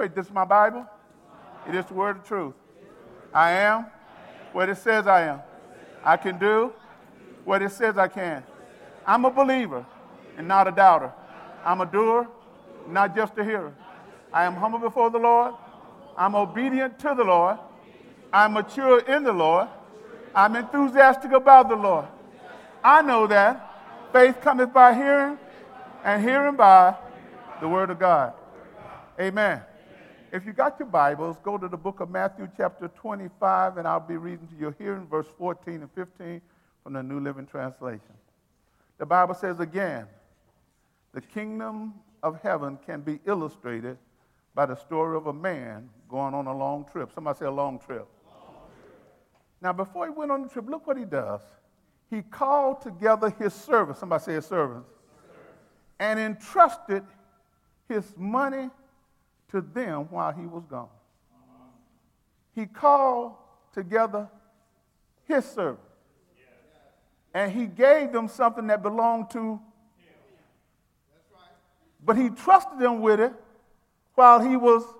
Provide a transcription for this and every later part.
faith. This is my Bible. It is the word of truth. I am what it says I am. I can do what it says I can. I'm a believer and not a doubter. I'm a doer, not just a hearer. I am humble before the Lord. I'm obedient to the Lord. I'm mature in the Lord. I'm enthusiastic about the Lord. I know that faith cometh by hearing, and hearing by the word of God. Amen. If you got your Bibles, go to the book of Matthew, chapter 25, and I'll be reading to you here in verse 14 and 15 from the New Living Translation. The Bible says again, the kingdom of heaven can be illustrated by the story of a man going on a long trip. Somebody say a long trip. Long trip. Now, before he went on the trip, look what he does. He called together his servants. Somebody say his servants. And entrusted his money to them while he was gone. He called together his servants. And he gave them something that belonged to him. but he trusted them with it while he was. Gone.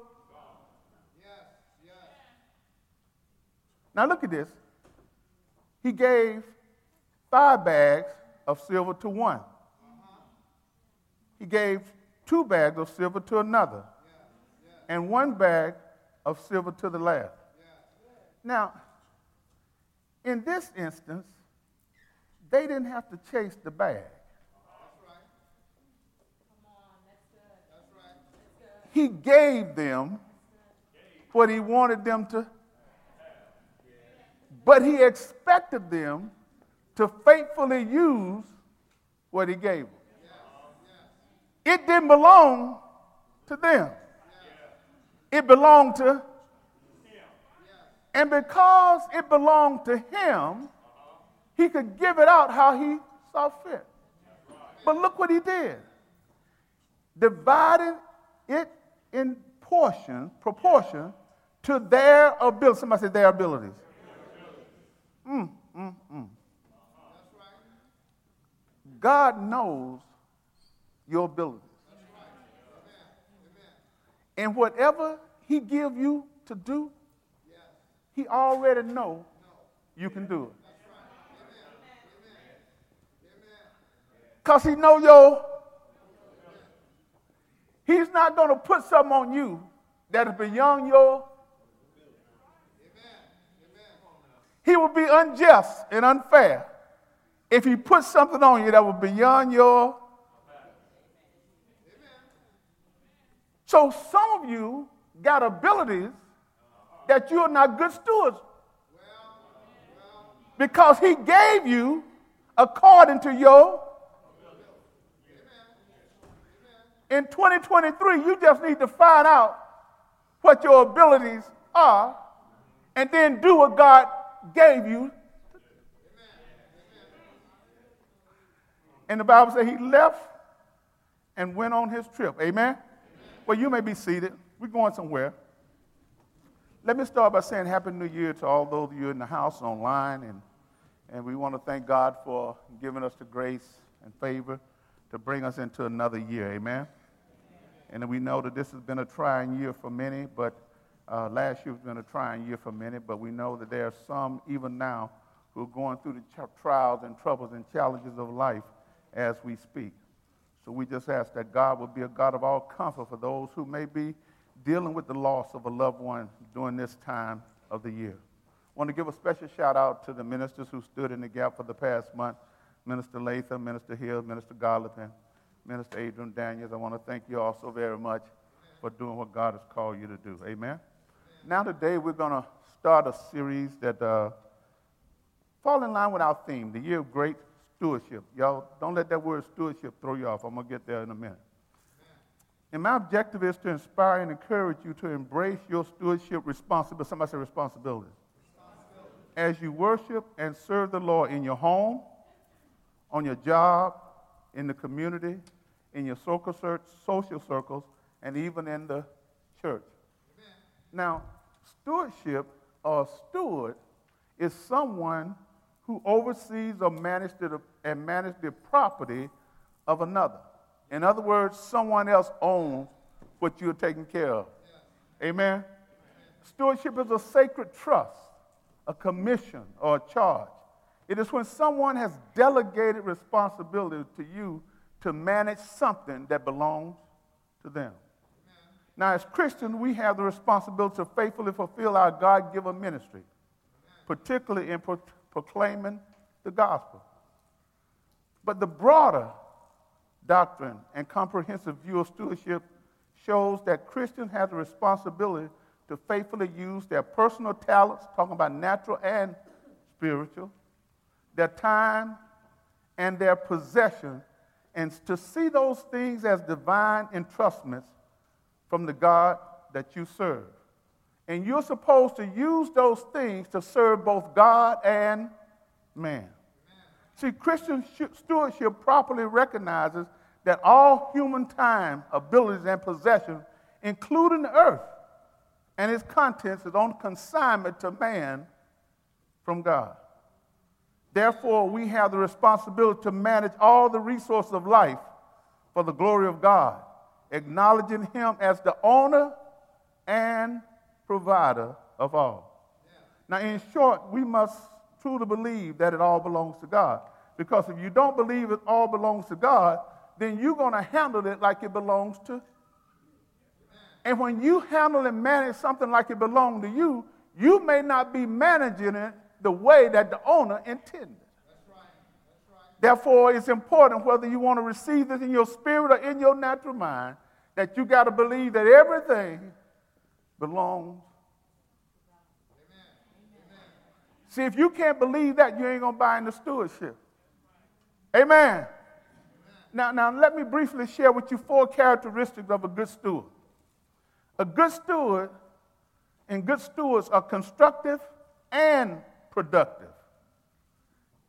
Now look at this. He gave five bags of silver to one. He gave two bags of silver to another. And one bag of silver to the last. Now, in this instance, they didn't have to chase the bag. He gave them what he wanted them to. But he expected them to faithfully use what he gave them. It didn't belong to them. It belonged to him. and because it belonged to him, he could give it out how he saw fit. But look what he did. Dividing it in portion, proportion to their ability. Somebody say their abilities. Mm, mm, mm. God knows your abilities. And whatever he give you to do, he already know you can do it. Because he know your He's not going to put something on you that is beyond your. He will be unjust and unfair if he put something on you that was beyond your. So some of you got abilities that you're not good stewards because he gave you according to your in 2023, you just need to find out what your abilities are and then do what God gave you. And the Bible says he left and went on his trip. Amen? Well, you may be seated. We're going somewhere. Let me start by saying Happy New Year to all those of you in the house online. And, and we want to thank God for giving us the grace and favor to bring us into another year. Amen? And we know that this has been a trying year for many, but uh, last year has been a trying year for many, but we know that there are some, even now, who are going through the trials and troubles and challenges of life as we speak. So we just ask that God will be a God of all comfort for those who may be dealing with the loss of a loved one during this time of the year. I want to give a special shout out to the ministers who stood in the gap for the past month Minister Latham, Minister Hill, Minister Garlington. Minister Adrian Daniels, I want to thank you all so very much for doing what God has called you to do. Amen. Now, today we're going to start a series that uh, fall in line with our theme, the year of great stewardship. Y'all, don't let that word stewardship throw you off. I'm going to get there in a minute. And my objective is to inspire and encourage you to embrace your stewardship responsibility. Somebody say responsibility. responsibility. As you worship and serve the Lord in your home, on your job, in the community, in your social circles, and even in the church. Amen. Now, stewardship or steward is someone who oversees or manages the, and manage the property of another. In other words, someone else owns what you're taking care of. Amen. Stewardship is a sacred trust, a commission, or a charge. It is when someone has delegated responsibility to you to manage something that belongs to them. Now, as Christians, we have the responsibility to faithfully fulfill our God given ministry, particularly in pro- proclaiming the gospel. But the broader doctrine and comprehensive view of stewardship shows that Christians have the responsibility to faithfully use their personal talents, talking about natural and spiritual, their time and their possession, and to see those things as divine entrustments from the God that you serve. And you're supposed to use those things to serve both God and man. See, Christian stewardship properly recognizes that all human time, abilities, and possessions, including the earth and its contents, is on consignment to man from God. Therefore, we have the responsibility to manage all the resources of life for the glory of God, acknowledging Him as the owner and provider of all. Now, in short, we must truly believe that it all belongs to God. Because if you don't believe it all belongs to God, then you're going to handle it like it belongs to. And when you handle and manage something like it belongs to you, you may not be managing it the way that the owner intended. That's right. That's right. Therefore, it's important whether you want to receive this in your spirit or in your natural mind that you got to believe that everything belongs. Amen. See, if you can't believe that, you ain't going to buy into stewardship. Amen. Now, now, let me briefly share with you four characteristics of a good steward. A good steward and good stewards are constructive and productive.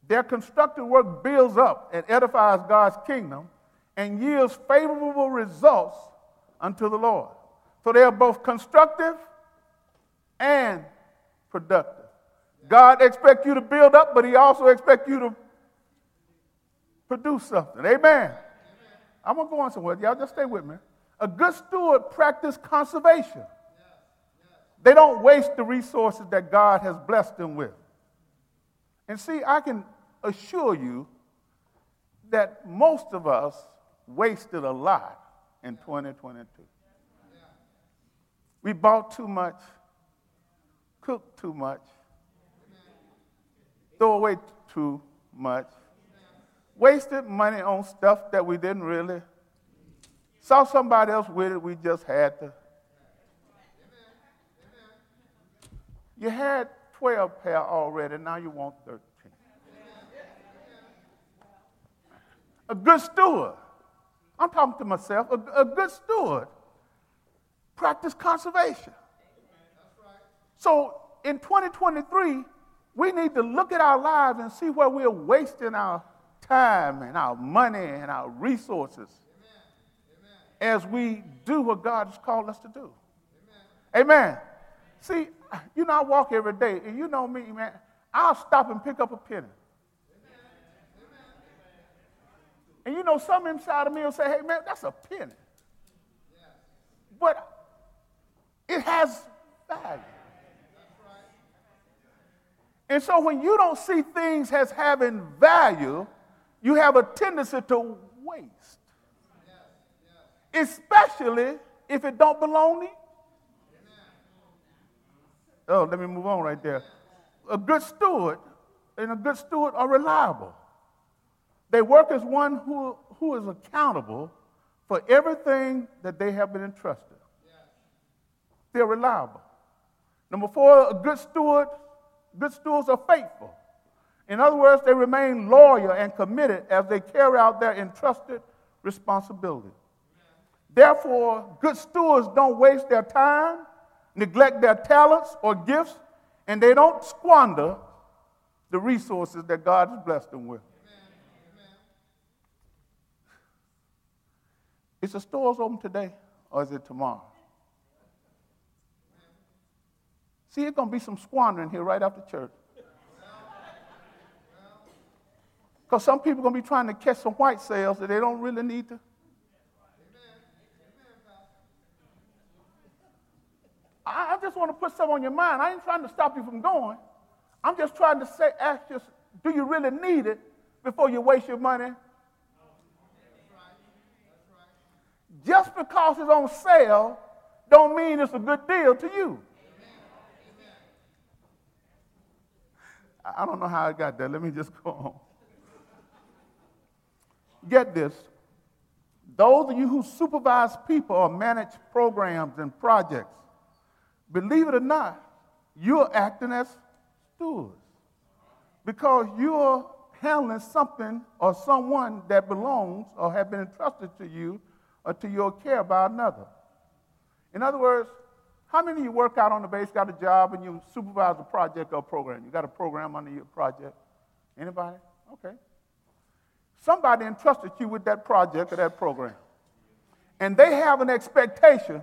Their constructive work builds up and edifies God's kingdom and yields favorable results unto the Lord. So they are both constructive and productive. God expects you to build up, but He also expects you to produce something. Amen. I'm going to go on somewhere. Y'all just stay with me. A good steward practice conservation. They don't waste the resources that God has blessed them with. And see, I can assure you that most of us wasted a lot in 2022. We bought too much, cooked too much, throw away too much, wasted money on stuff that we didn't really. Saw somebody else with it, we just had to. You had 12 pair already, now you want 13. A good steward, I'm talking to myself, a, a good steward practice conservation. So in 2023, we need to look at our lives and see where we're wasting our time and our money and our resources as we do what God has called us to do. Amen. Amen. See, you know, I walk every day, and you know me, man, I'll stop and pick up a penny. And you know, some inside of me will say, hey, man, that's a penny. But it has value. And so when you don't see things as having value, you have a tendency to waste. Especially if it don't belong to you. Oh, let me move on right there. A good steward and a good steward are reliable. They work as one who, who is accountable for everything that they have been entrusted. They're reliable. Number four, a good steward, good stewards are faithful. In other words, they remain loyal and committed as they carry out their entrusted responsibility. Therefore, good stewards don't waste their time, neglect their talents or gifts, and they don't squander the resources that God has blessed them with. Is the stores open today or is it tomorrow? See, it's going to be some squandering here right after church. Because some people are going to be trying to catch some white sales that they don't really need to. I, just want to put something on your mind. I ain't trying to stop you from going. I'm just trying to say, ask you, do you really need it before you waste your money? Just because it's on sale don't mean it's a good deal to you. I don't know how I got there. Let me just go on. Get this. Those of you who supervise people or manage programs and projects, believe it or not, you're acting as stewards because you're handling something or someone that belongs or have been entrusted to you or to your care by another. In other words, how many of you work out on the base, got a job, and you supervise a project or program? You got a program under your project? Anybody? Okay. Somebody entrusted you with that project or that program. And they have an expectation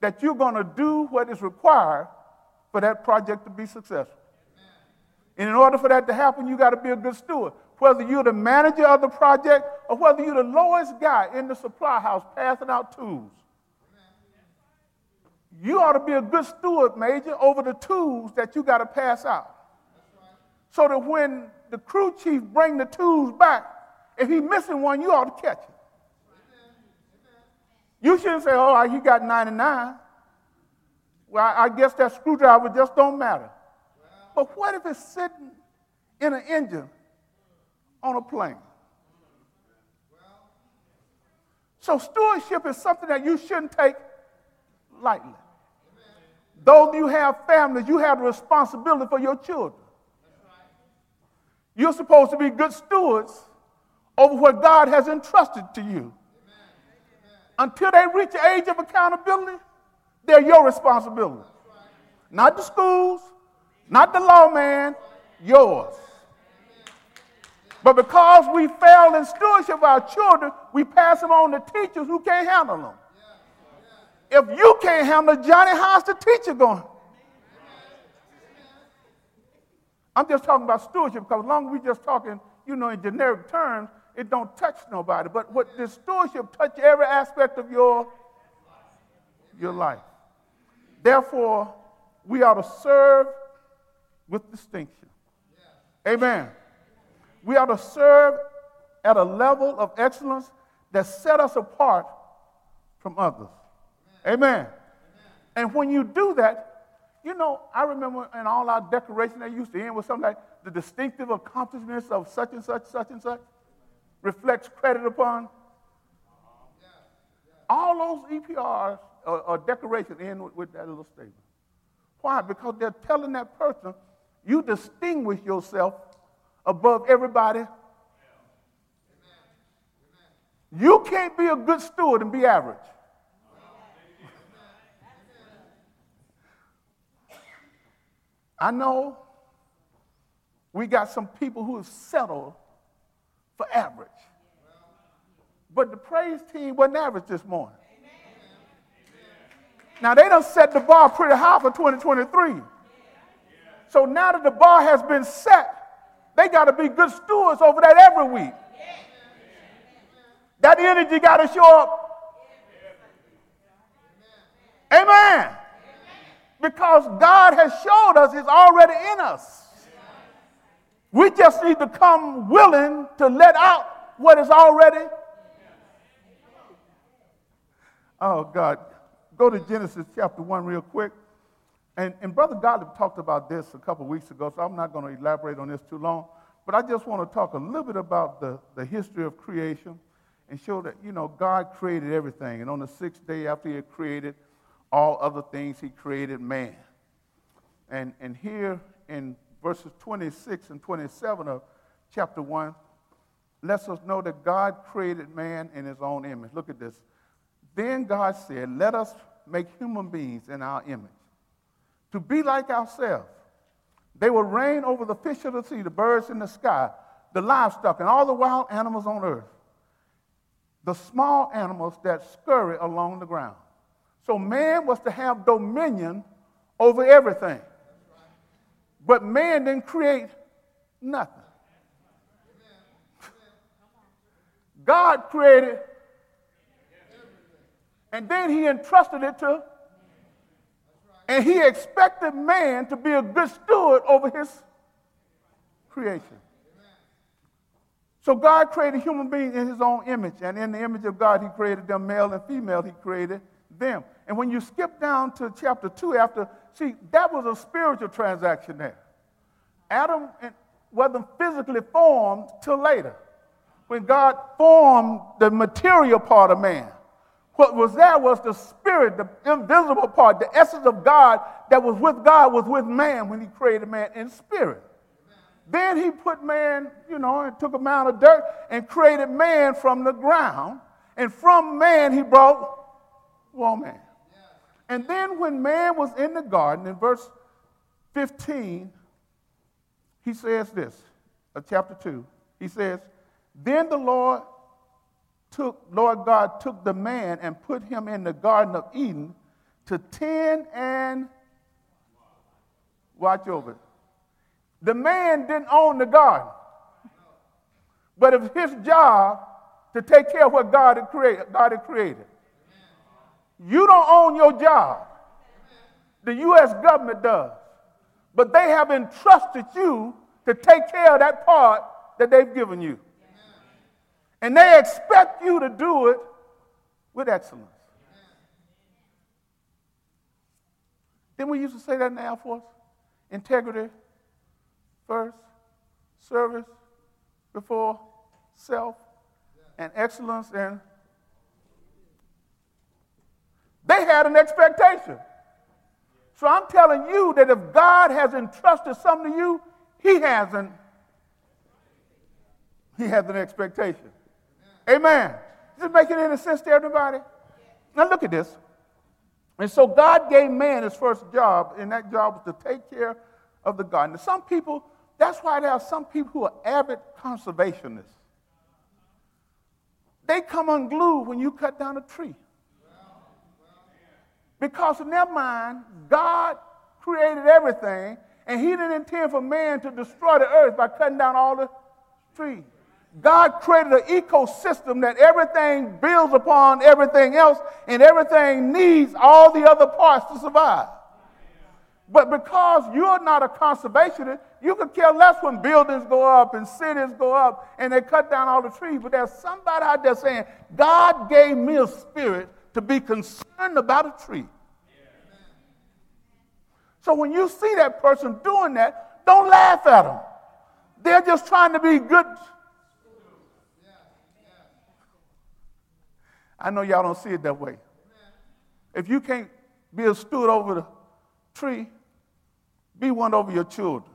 that you're going to do what is required for that project to be successful. And in order for that to happen, you got to be a good steward. Whether you're the manager of the project or whether you're the lowest guy in the supply house passing out tools. You ought to be a good steward, Major, over the tools that you got to pass out. So that when the crew chief bring the tools back, if he's missing one, you ought to catch it. You shouldn't say, oh, he got 99. Well, I guess that screwdriver just don't matter. But what if it's sitting in an engine on a plane? So stewardship is something that you shouldn't take lightly. Though you have families, you have responsibility for your children. You're supposed to be good stewards over what God has entrusted to you. Until they reach the age of accountability, they're your responsibility. Not the schools, not the lawman, yours. But because we fail in stewardship of our children, we pass them on to teachers who can't handle them. If you can't handle Johnny, how's the teacher going? I'm just talking about stewardship because as long as we're just talking, you know, in generic terms, it don't touch nobody. But what this stewardship touch every aspect of your, your life. Therefore, we ought to serve with distinction. Amen. We ought to serve at a level of excellence that set us apart from others. Amen. And when you do that, you know, I remember in all our decorations they used to end with something like the distinctive accomplishments of such and such, such and such reflects credit upon. All those EPRs or, or decorations end with, with that little statement. Why? Because they're telling that person you distinguish yourself above everybody. You can't be a good steward and be average. I know we got some people who have settled for average. But the praise team wasn't average this morning. Now they don't set the bar pretty high for 2023. So now that the bar has been set, they got to be good stewards over that every week. That energy got to show up. Amen because God has showed us it's already in us. We just need to come willing to let out what is already. Oh, God. Go to Genesis chapter 1 real quick. And, and Brother Gottlieb talked about this a couple weeks ago, so I'm not going to elaborate on this too long. But I just want to talk a little bit about the, the history of creation and show that, you know, God created everything. And on the sixth day after he created, all other things, he created man. And, and here in verses 26 and 27 of chapter 1, lets us know that God created man in his own image. Look at this. Then God said, Let us make human beings in our image, to be like ourselves. They will reign over the fish of the sea, the birds in the sky, the livestock, and all the wild animals on earth, the small animals that scurry along the ground. So man was to have dominion over everything. But man didn't create nothing. God created, everything. and then he entrusted it to, And he expected man to be a good steward over his creation. So God created human beings in his own image, and in the image of God, he created them male and female, he created them. And when you skip down to chapter 2, after, see, that was a spiritual transaction there. Adam wasn't physically formed till later, when God formed the material part of man. What was there was the spirit, the invisible part, the essence of God that was with God was with man when he created man in spirit. Then he put man, you know, and took a mound of dirt and created man from the ground. And from man he brought woman. And then when man was in the garden, in verse 15, he says this, uh, chapter 2. He says, Then the Lord took, Lord God took the man and put him in the Garden of Eden to tend and watch over. The man didn't own the garden, but it was his job to take care of what God had created. God had created. You don't own your job. The U.S. government does. But they have entrusted you to take care of that part that they've given you. And they expect you to do it with excellence. Then we used to say that in the Air Force integrity first, service before self, and excellence and they had an expectation. So I'm telling you that if God has entrusted something to you, He hasn't. He has an expectation. Amen. Is it making any sense to everybody? Now look at this. And so God gave man his first job, and that job was to take care of the garden. Some people, that's why there are some people who are avid conservationists. They come unglued when you cut down a tree. Because in their mind, God created everything, and He didn't intend for man to destroy the earth by cutting down all the trees. God created an ecosystem that everything builds upon everything else, and everything needs all the other parts to survive. But because you're not a conservationist, you could care less when buildings go up and cities go up and they cut down all the trees. But there's somebody out there saying, God gave me a spirit to be concerned about a tree. So when you see that person doing that, don't laugh at them. They're just trying to be good. I know y'all don't see it that way. If you can't be a steward over the tree, be one over your children.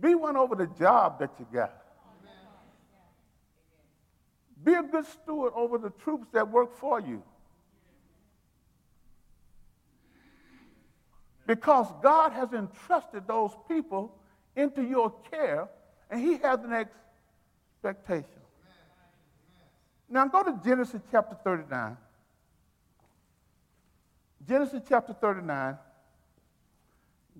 Be one over the job that you got. Be a good steward over the troops that work for you. Because God has entrusted those people into your care, and He has an expectation. Now go to Genesis chapter 39. Genesis chapter 39.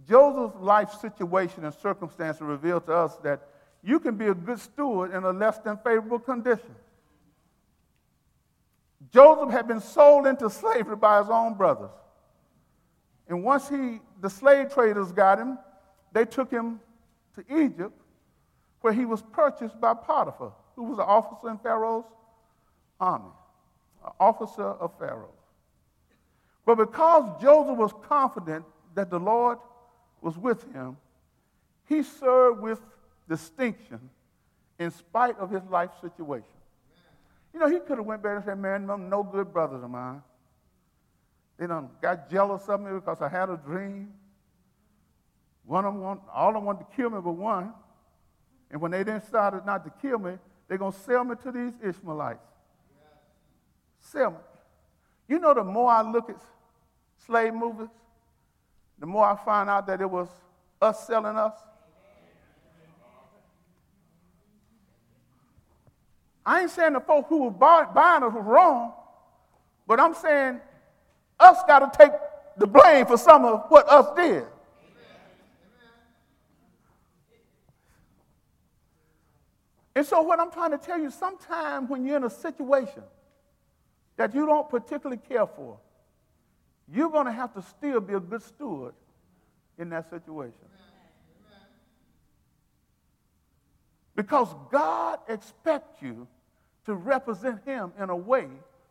Joseph's life situation and circumstances reveal to us that you can be a good steward in a less than favorable condition. Joseph had been sold into slavery by his own brothers. And once he, the slave traders got him, they took him to Egypt, where he was purchased by Potiphar, who was an officer in Pharaoh's army, an officer of Pharaoh. But because Joseph was confident that the Lord was with him, he served with distinction in spite of his life situation. You know, he could have went back and said, man, no, no good brothers of mine. They done got jealous of me because I had a dream. One of them, want, all of them wanted to kill me but one. And when they then started not to kill me, they're going to sell me to these Ishmaelites. Sell me. You know, the more I look at slave movies, the more I find out that it was us selling us. I ain't saying the folk who were buying us were wrong, but I'm saying us got to take the blame for some of what us did. And so, what I'm trying to tell you, sometimes when you're in a situation that you don't particularly care for, you're going to have to still be a good steward in that situation. Because God expects you to represent Him in a way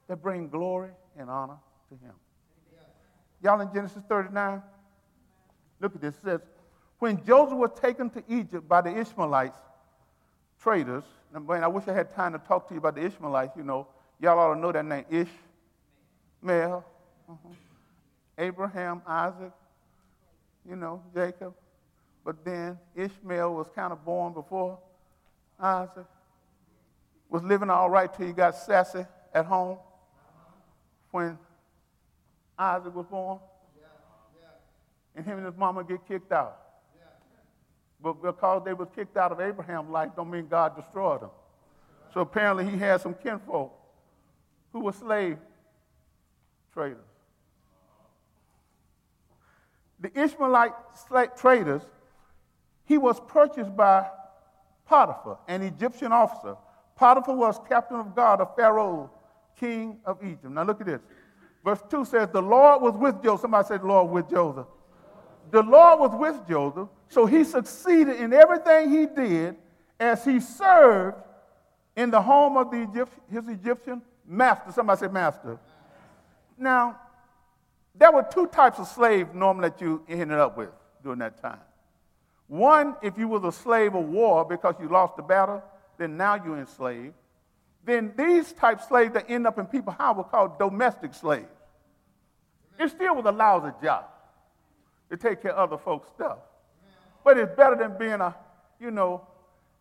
that brings glory and honor to Him. Y'all in Genesis 39? Look at this. It says, When Joseph was taken to Egypt by the Ishmaelites, traders, and man, I wish I had time to talk to you about the Ishmaelites. You know, y'all ought to know that name Ishmael, uh-huh. Abraham, Isaac, you know, Jacob. But then Ishmael was kind of born before Isaac. Was living all right till he got sassy at home when Isaac was born. And him and his mama get kicked out. But because they were kicked out of Abraham's life, don't mean God destroyed them. So apparently he had some kinfolk who were slave traders. The Ishmaelite traders, he was purchased by Potiphar, an Egyptian officer. Potiphar was captain of guard of Pharaoh, king of Egypt. Now look at this. Verse 2 says, The Lord was with Joseph. Somebody said, Lord with Joseph. The Lord was with Joseph, so he succeeded in everything he did as he served in the home of the Egypt, his Egyptian master. Somebody said, Master. Now, there were two types of slaves normally that you ended up with during that time. One, if you was a slave of war because you lost the battle, then now you're enslaved. Then these type slaves that end up in people's house were called domestic slaves. It still was a lousy job to take care of other folks' stuff. But it's better than being a, you know,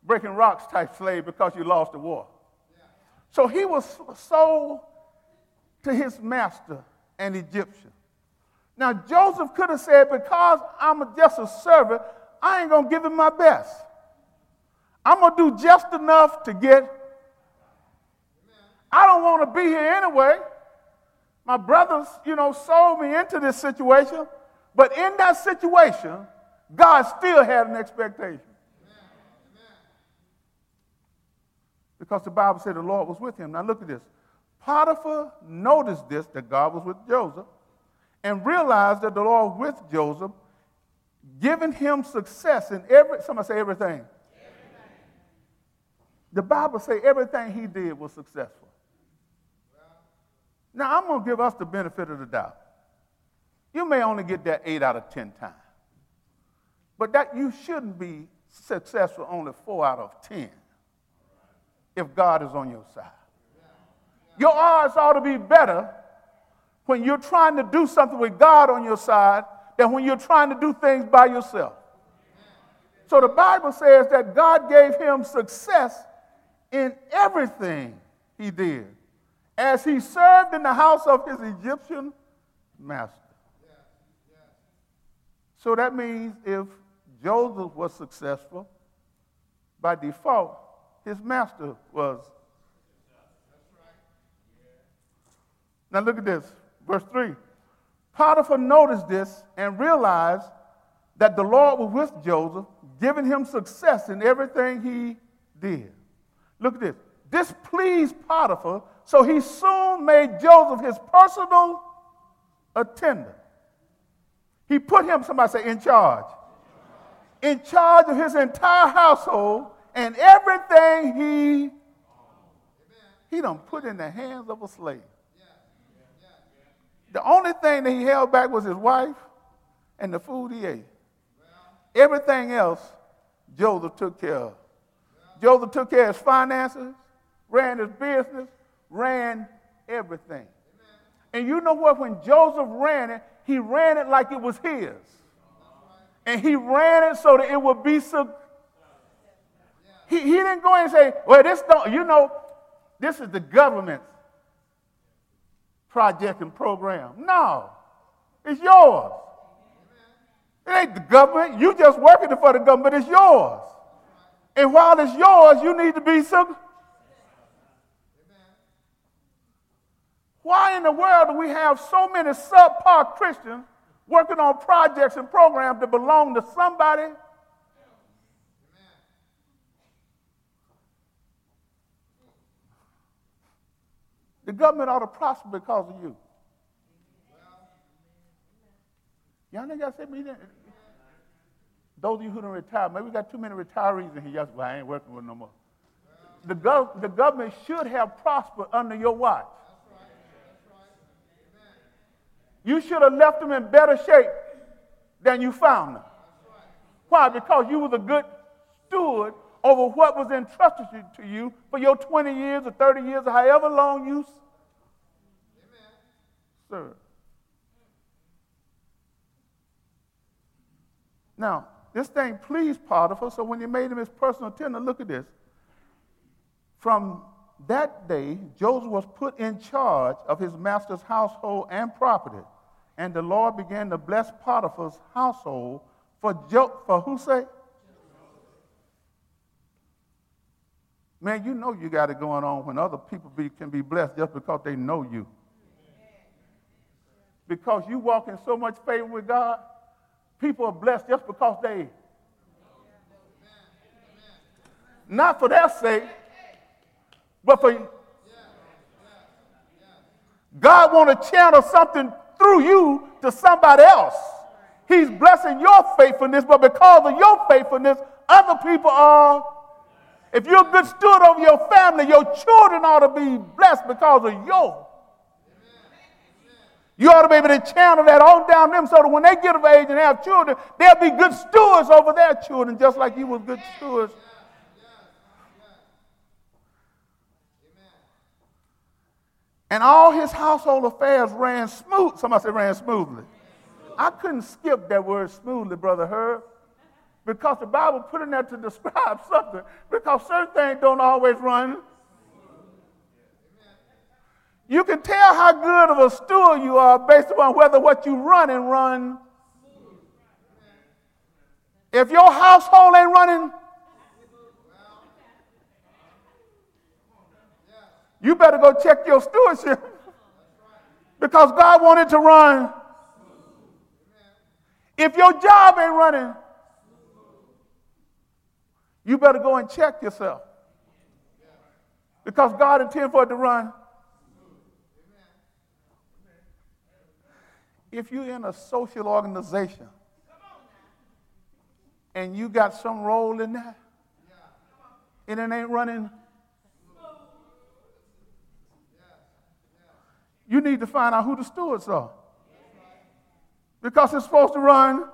breaking rocks type slave because you lost the war. So he was sold to his master, an Egyptian. Now, Joseph could have said, Because I'm just a servant, I ain't going to give him my best. I'm going to do just enough to get. I don't want to be here anyway. My brothers, you know, sold me into this situation. But in that situation, God still had an expectation. Because the Bible said the Lord was with him. Now look at this. Potiphar noticed this, that God was with Joseph, and realized that the Lord was with Joseph, giving him success in every, somebody say everything. everything. The Bible say everything he did was successful. Now I'm going to give us the benefit of the doubt. You may only get that eight out of 10 times. But that you shouldn't be successful only four out of 10 if God is on your side. Your odds ought to be better when you're trying to do something with God on your side than when you're trying to do things by yourself. So the Bible says that God gave him success in everything he did as he served in the house of his Egyptian master. So that means if Joseph was successful, by default, his master was. Now look at this, verse 3. Potiphar noticed this and realized that the Lord was with Joseph, giving him success in everything he did. Look at this. This pleased Potiphar, so he soon made Joseph his personal attendant. He put him, somebody say, in charge. In charge of his entire household and everything he he don't put in the hands of a slave. The only thing that he held back was his wife and the food he ate. Everything else, Joseph took care of. Joseph took care of his finances, ran his business, ran everything. And you know what? When Joseph ran it, he ran it like it was his. And he ran it so that it would be so. He, he didn't go and say, well, this don't, you know, this is the government's project and program. No, it's yours. It ain't the government. You just working for the government. It's yours. And while it's yours, you need to be so. Why in the world do we have so many subpar Christians working on projects and programs that belong to somebody? The government ought to prosper because of you. Y'all niggas got to me. Those of you who don't retire, maybe we got too many retirees in here. Well, I ain't working with no more. The, gov- the government should have prospered under your watch. You should have left them in better shape than you found them. Why? Because you was a good steward over what was entrusted to you for your 20 years or 30 years or however long you served. Now, this thing pleased Potiphar, so when he made him his personal attendant, look at this. From that day, Joseph was put in charge of his master's household and property. And the Lord began to bless Potiphar's household for, jo- for whose sake? Man, you know you got it going on when other people be, can be blessed just because they know you. Because you walk in so much favor with God, people are blessed just because they. Not for their sake, but for God want to channel something through you to somebody else. He's blessing your faithfulness, but because of your faithfulness, other people are. If you're a good steward over your family, your children ought to be blessed because of you. You ought to be able to channel that on down them so that when they get of age and have children, they'll be good stewards over their children, just like you were good stewards And all his household affairs ran smooth. Somebody said ran smoothly. I couldn't skip that word smoothly, Brother Herb, because the Bible put in there to describe something, because certain things don't always run. You can tell how good of a steward you are based upon whether what you run and run. If your household ain't running, You better go check your stewardship because God wanted to run. If your job ain't running, you better go and check yourself because God intended for it to run. If you're in a social organization and you got some role in that and it ain't running you need to find out who the stewards are. Because it's supposed to run.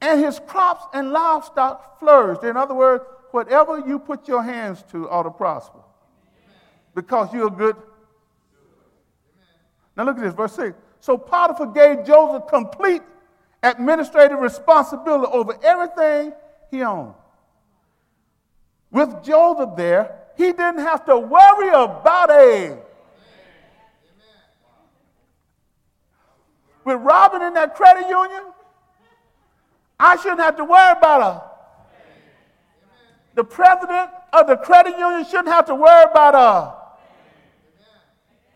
And his crops and livestock flourished. In other words, whatever you put your hands to ought to prosper. Because you're a good. Now look at this, verse 6. So Potiphar gave Joseph complete administrative responsibility over everything he owned. With Joseph there, he didn't have to worry about a. With Robin in that credit union, I shouldn't have to worry about her. The president of the credit union shouldn't have to worry about her.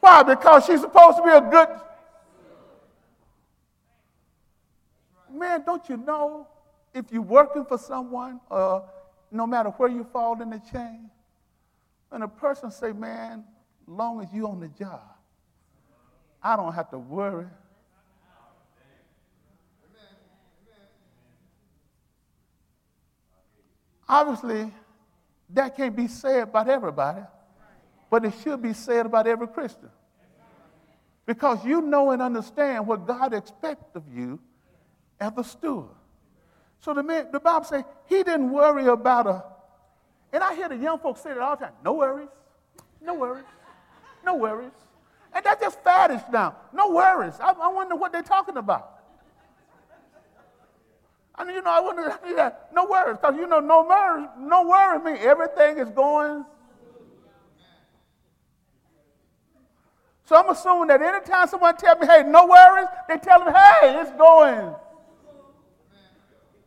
Why? Because she's supposed to be a good. Man, don't you know if you're working for someone, uh, no matter where you fall in the chain, and a person say, man, long as you on the job, I don't have to worry. Obviously, that can't be said about everybody, but it should be said about every Christian. Because you know and understand what God expects of you as a steward. So the, man, the Bible says he didn't worry about a and I hear the young folks say that all the time no worries, no worries, no worries. And that's just faddish now. No worries. I, I wonder what they're talking about. I mean, you know, I wonder, yeah, no worries, because you know, no worries, no worry means everything is going. So I'm assuming that anytime someone tell me, hey, no worries, they tell them, hey, it's going.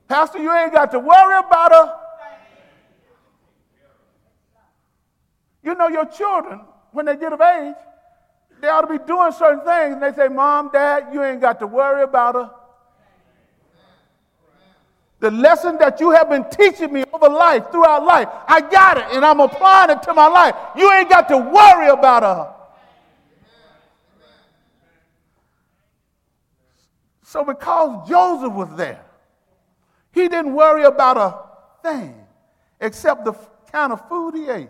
Pastor, you ain't got to worry about her. You know, your children, when they get of age, they ought to be doing certain things. And they say, Mom, Dad, you ain't got to worry about her. The lesson that you have been teaching me over life, throughout life, I got it and I'm applying it to my life. You ain't got to worry about her. So, because Joseph was there, he didn't worry about a thing except the kind of food he ate.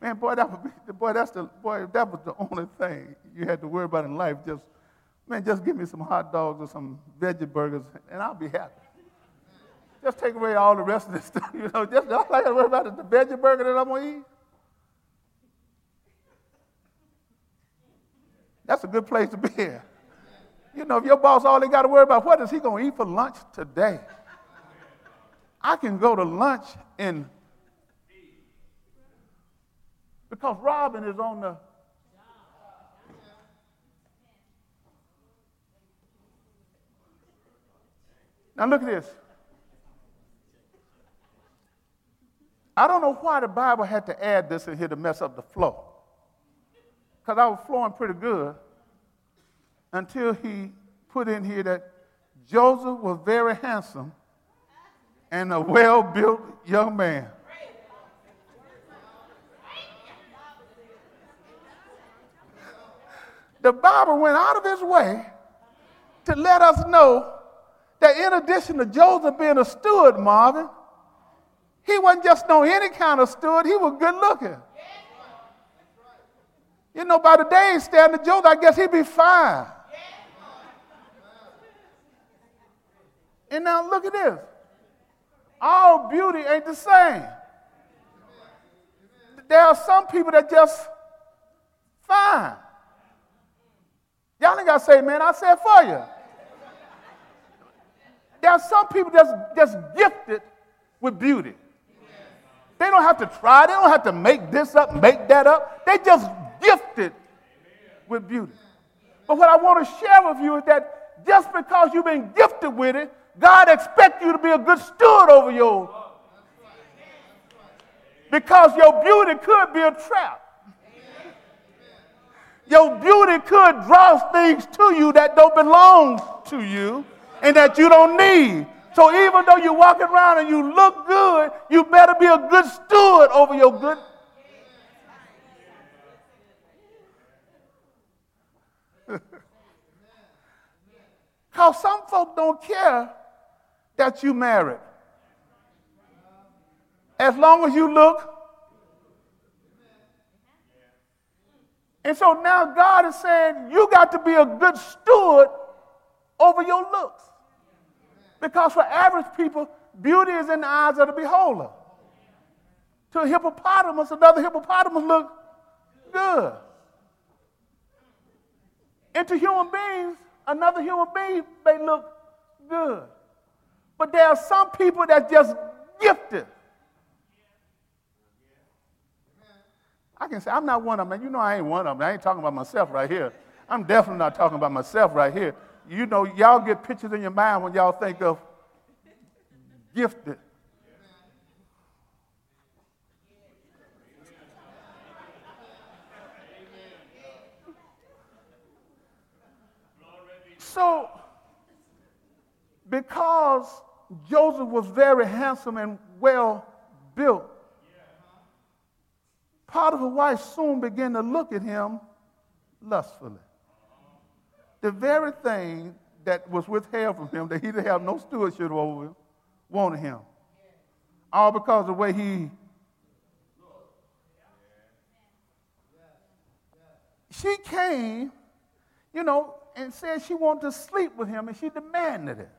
Man, boy, that be, boy, that's the boy. That was the only thing you had to worry about in life. Just, man, just give me some hot dogs or some veggie burgers, and I'll be happy. Just take away all the rest of this stuff, you know. Just all I got to worry about is the veggie burger that I'm gonna eat. That's a good place to be here. You know, if your boss all they got to worry about, what is he to eat for lunch today? I can go to lunch in because Robin is on the Now look at this. I don't know why the Bible had to add this in here to mess up the flow. Because I was flowing pretty good until he put in here that Joseph was very handsome and a well built young man. The Bible went out of its way to let us know that in addition to Joseph being a steward, Marvin, he wasn't just no any kind of steward, he was good looking. You know, by the day standard, Joseph, I guess he'd be fine. And now look at this. All beauty ain't the same. There are some people that just fine. Y'all ain't got to say, man, I said for you. There are some people that's just gifted with beauty. They don't have to try, they don't have to make this up, make that up. They just gifted with beauty. But what I want to share with you is that just because you've been gifted with it God expects you to be a good steward over your. Because your beauty could be a trap. Your beauty could draw things to you that don't belong to you and that you don't need. So even though you're walking around and you look good, you better be a good steward over your good. Because some folk don't care that you married. As long as you look. And so now God is saying you got to be a good steward over your looks. Because for average people, beauty is in the eyes of the beholder. To a hippopotamus, another hippopotamus look good. And to human beings, another human being may look good. But there are some people that just gifted. I can say, I'm not one of them. You know, I ain't one of them. I ain't talking about myself right here. I'm definitely not talking about myself right here. You know, y'all get pictures in your mind when y'all think of gifted. So, because Joseph was very handsome and well built, part of Potiphar's wife soon began to look at him lustfully. The very thing that was withheld from him, that he didn't have no stewardship over, him, wanted him. All because of the way he. She came, you know, and said she wanted to sleep with him, and she demanded it.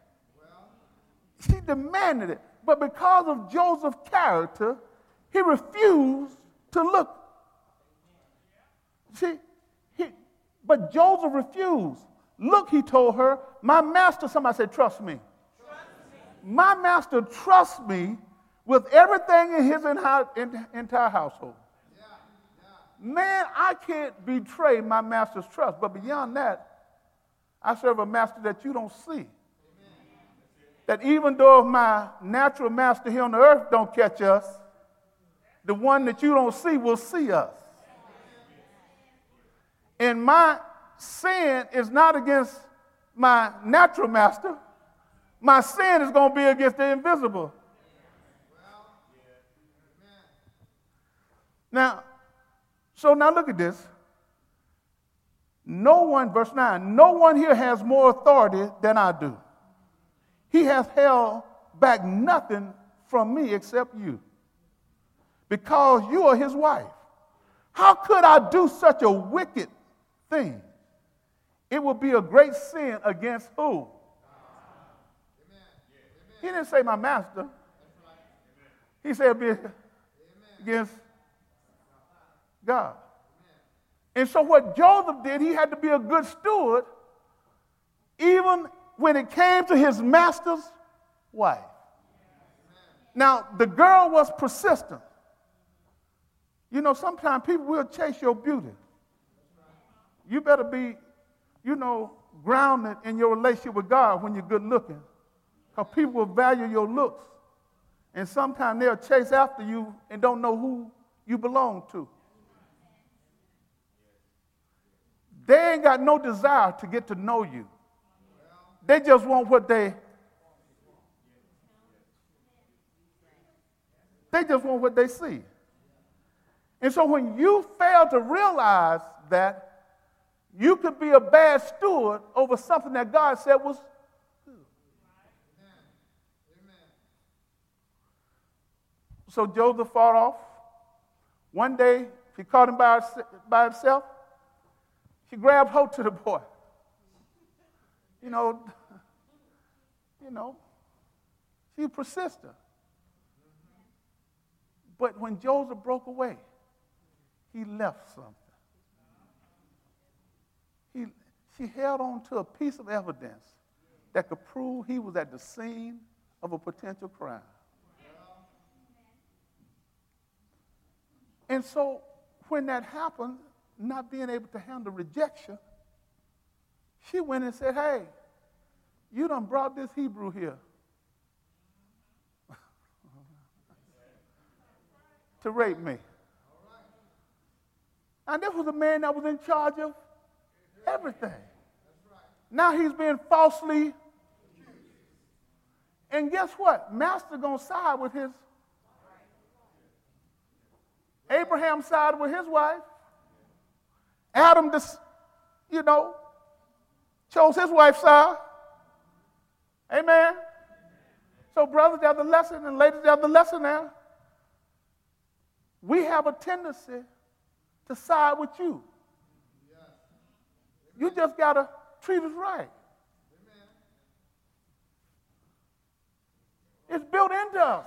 She demanded it. But because of Joseph's character, he refused to look. See, he, but Joseph refused. Look, he told her, my master, somebody said, trust me. Trust me. My master trusts me with everything in his entire household. Man, I can't betray my master's trust. But beyond that, I serve a master that you don't see that even though my natural master here on the earth don't catch us, the one that you don't see will see us. And my sin is not against my natural master. My sin is going to be against the invisible. Now, so now look at this. No one, verse 9, no one here has more authority than I do. He has held back nothing from me except you, because you are his wife. How could I do such a wicked thing? It would be a great sin against who? He didn't say my master. He said be against God. And so what Joseph did, he had to be a good steward even when it came to his master's wife. Now, the girl was persistent. You know, sometimes people will chase your beauty. You better be, you know, grounded in your relationship with God when you're good looking. Because people will value your looks. And sometimes they'll chase after you and don't know who you belong to. They ain't got no desire to get to know you. They just want what they They just want what they see. And so when you fail to realize that you could be a bad steward over something that God said was good. So Joseph fought off. One day, he caught him by, by himself. She grabbed hold to the boy. You know, you know, she persisted. But when Joseph broke away, he left something. He, she held on to a piece of evidence that could prove he was at the scene of a potential crime. And so when that happened, not being able to handle rejection, she went and said, Hey, you done brought this Hebrew here. to rape me. And this was a man that was in charge of everything. Now he's being falsely. And guess what? Master gonna side with his. Abraham sided with his wife. Adam, just, you know, chose his wife's side. Amen. So, brothers, there's the lesson, and ladies, there's the lesson now. We have a tendency to side with you. You just got to treat us right. It's built into us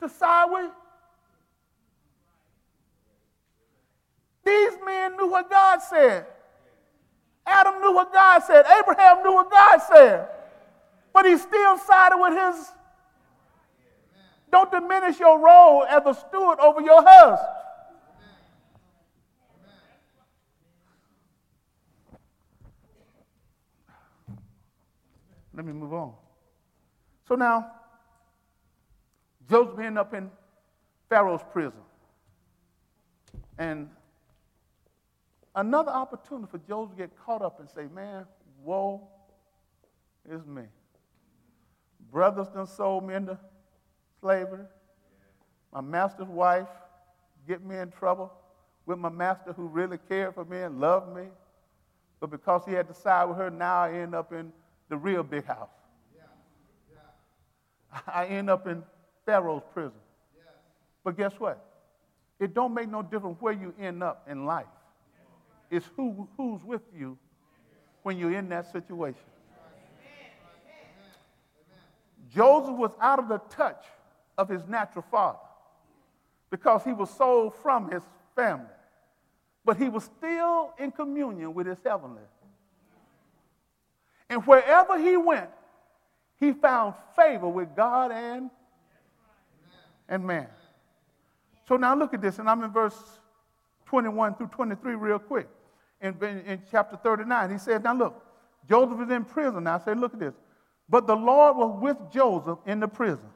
to side with These men knew what God said. Adam knew what God said. Abraham knew what God said. But he still sided with his. Don't diminish your role as a steward over your husband. Let me move on. So now, Joseph ended up in Pharaoh's prison. And another opportunity for Joseph to get caught up and say, man, woe is me. Brothers done sold me into slavery. My master's wife get me in trouble with my master who really cared for me and loved me. But because he had to side with her, now I end up in the real big house. I end up in Pharaoh's prison. But guess what? It don't make no difference where you end up in life. It's who, who's with you when you're in that situation. Joseph was out of the touch of his natural father because he was sold from his family. But he was still in communion with his heavenly. And wherever he went, he found favor with God and, and man. So now look at this, and I'm in verse 21 through 23 real quick in, in, in chapter 39. He says, Now look, Joseph is in prison. Now I say, Look at this. But the Lord was with Joseph in the prison,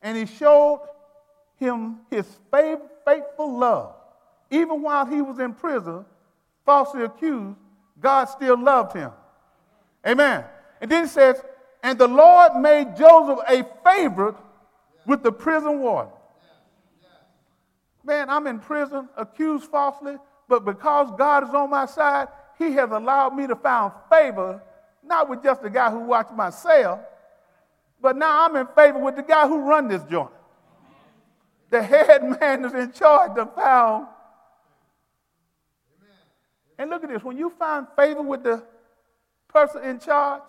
and he showed him his faithful love. Even while he was in prison, falsely accused, God still loved him. Amen. And then he says, And the Lord made Joseph a favorite with the prison warden. Man, I'm in prison, accused falsely, but because God is on my side, He has allowed me to find favor, not with just the guy who watched my cell, but now I'm in favor with the guy who run this joint. The head man is in charge of found. And look at this when you find favor with the person in charge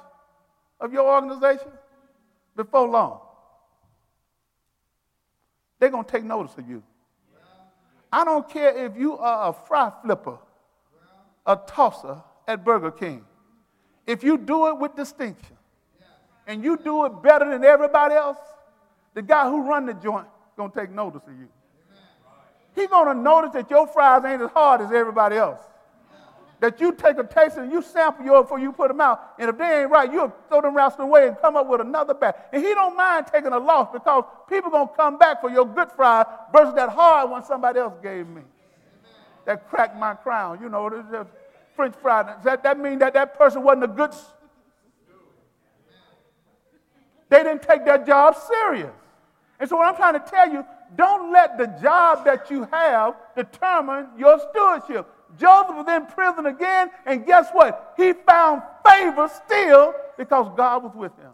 of your organization, before long, they're going to take notice of you. I don't care if you are a fry flipper, a tosser at Burger King. If you do it with distinction and you do it better than everybody else, the guy who run the joint going to take notice of you. He's going to notice that your fries ain't as hard as everybody else that you take a taste and you sample yours before you put them out. And if they ain't right, you'll throw them rascals away and come up with another batch. And he don't mind taking a loss because people going to come back for your good fry versus that hard one somebody else gave me. That cracked my crown. You know, this is French fry. Does that, that mean that that person wasn't a good... They didn't take their job serious. And so what I'm trying to tell you, don't let the job that you have determine your stewardship. Joseph was in prison again, and guess what? He found favor still because God was with him.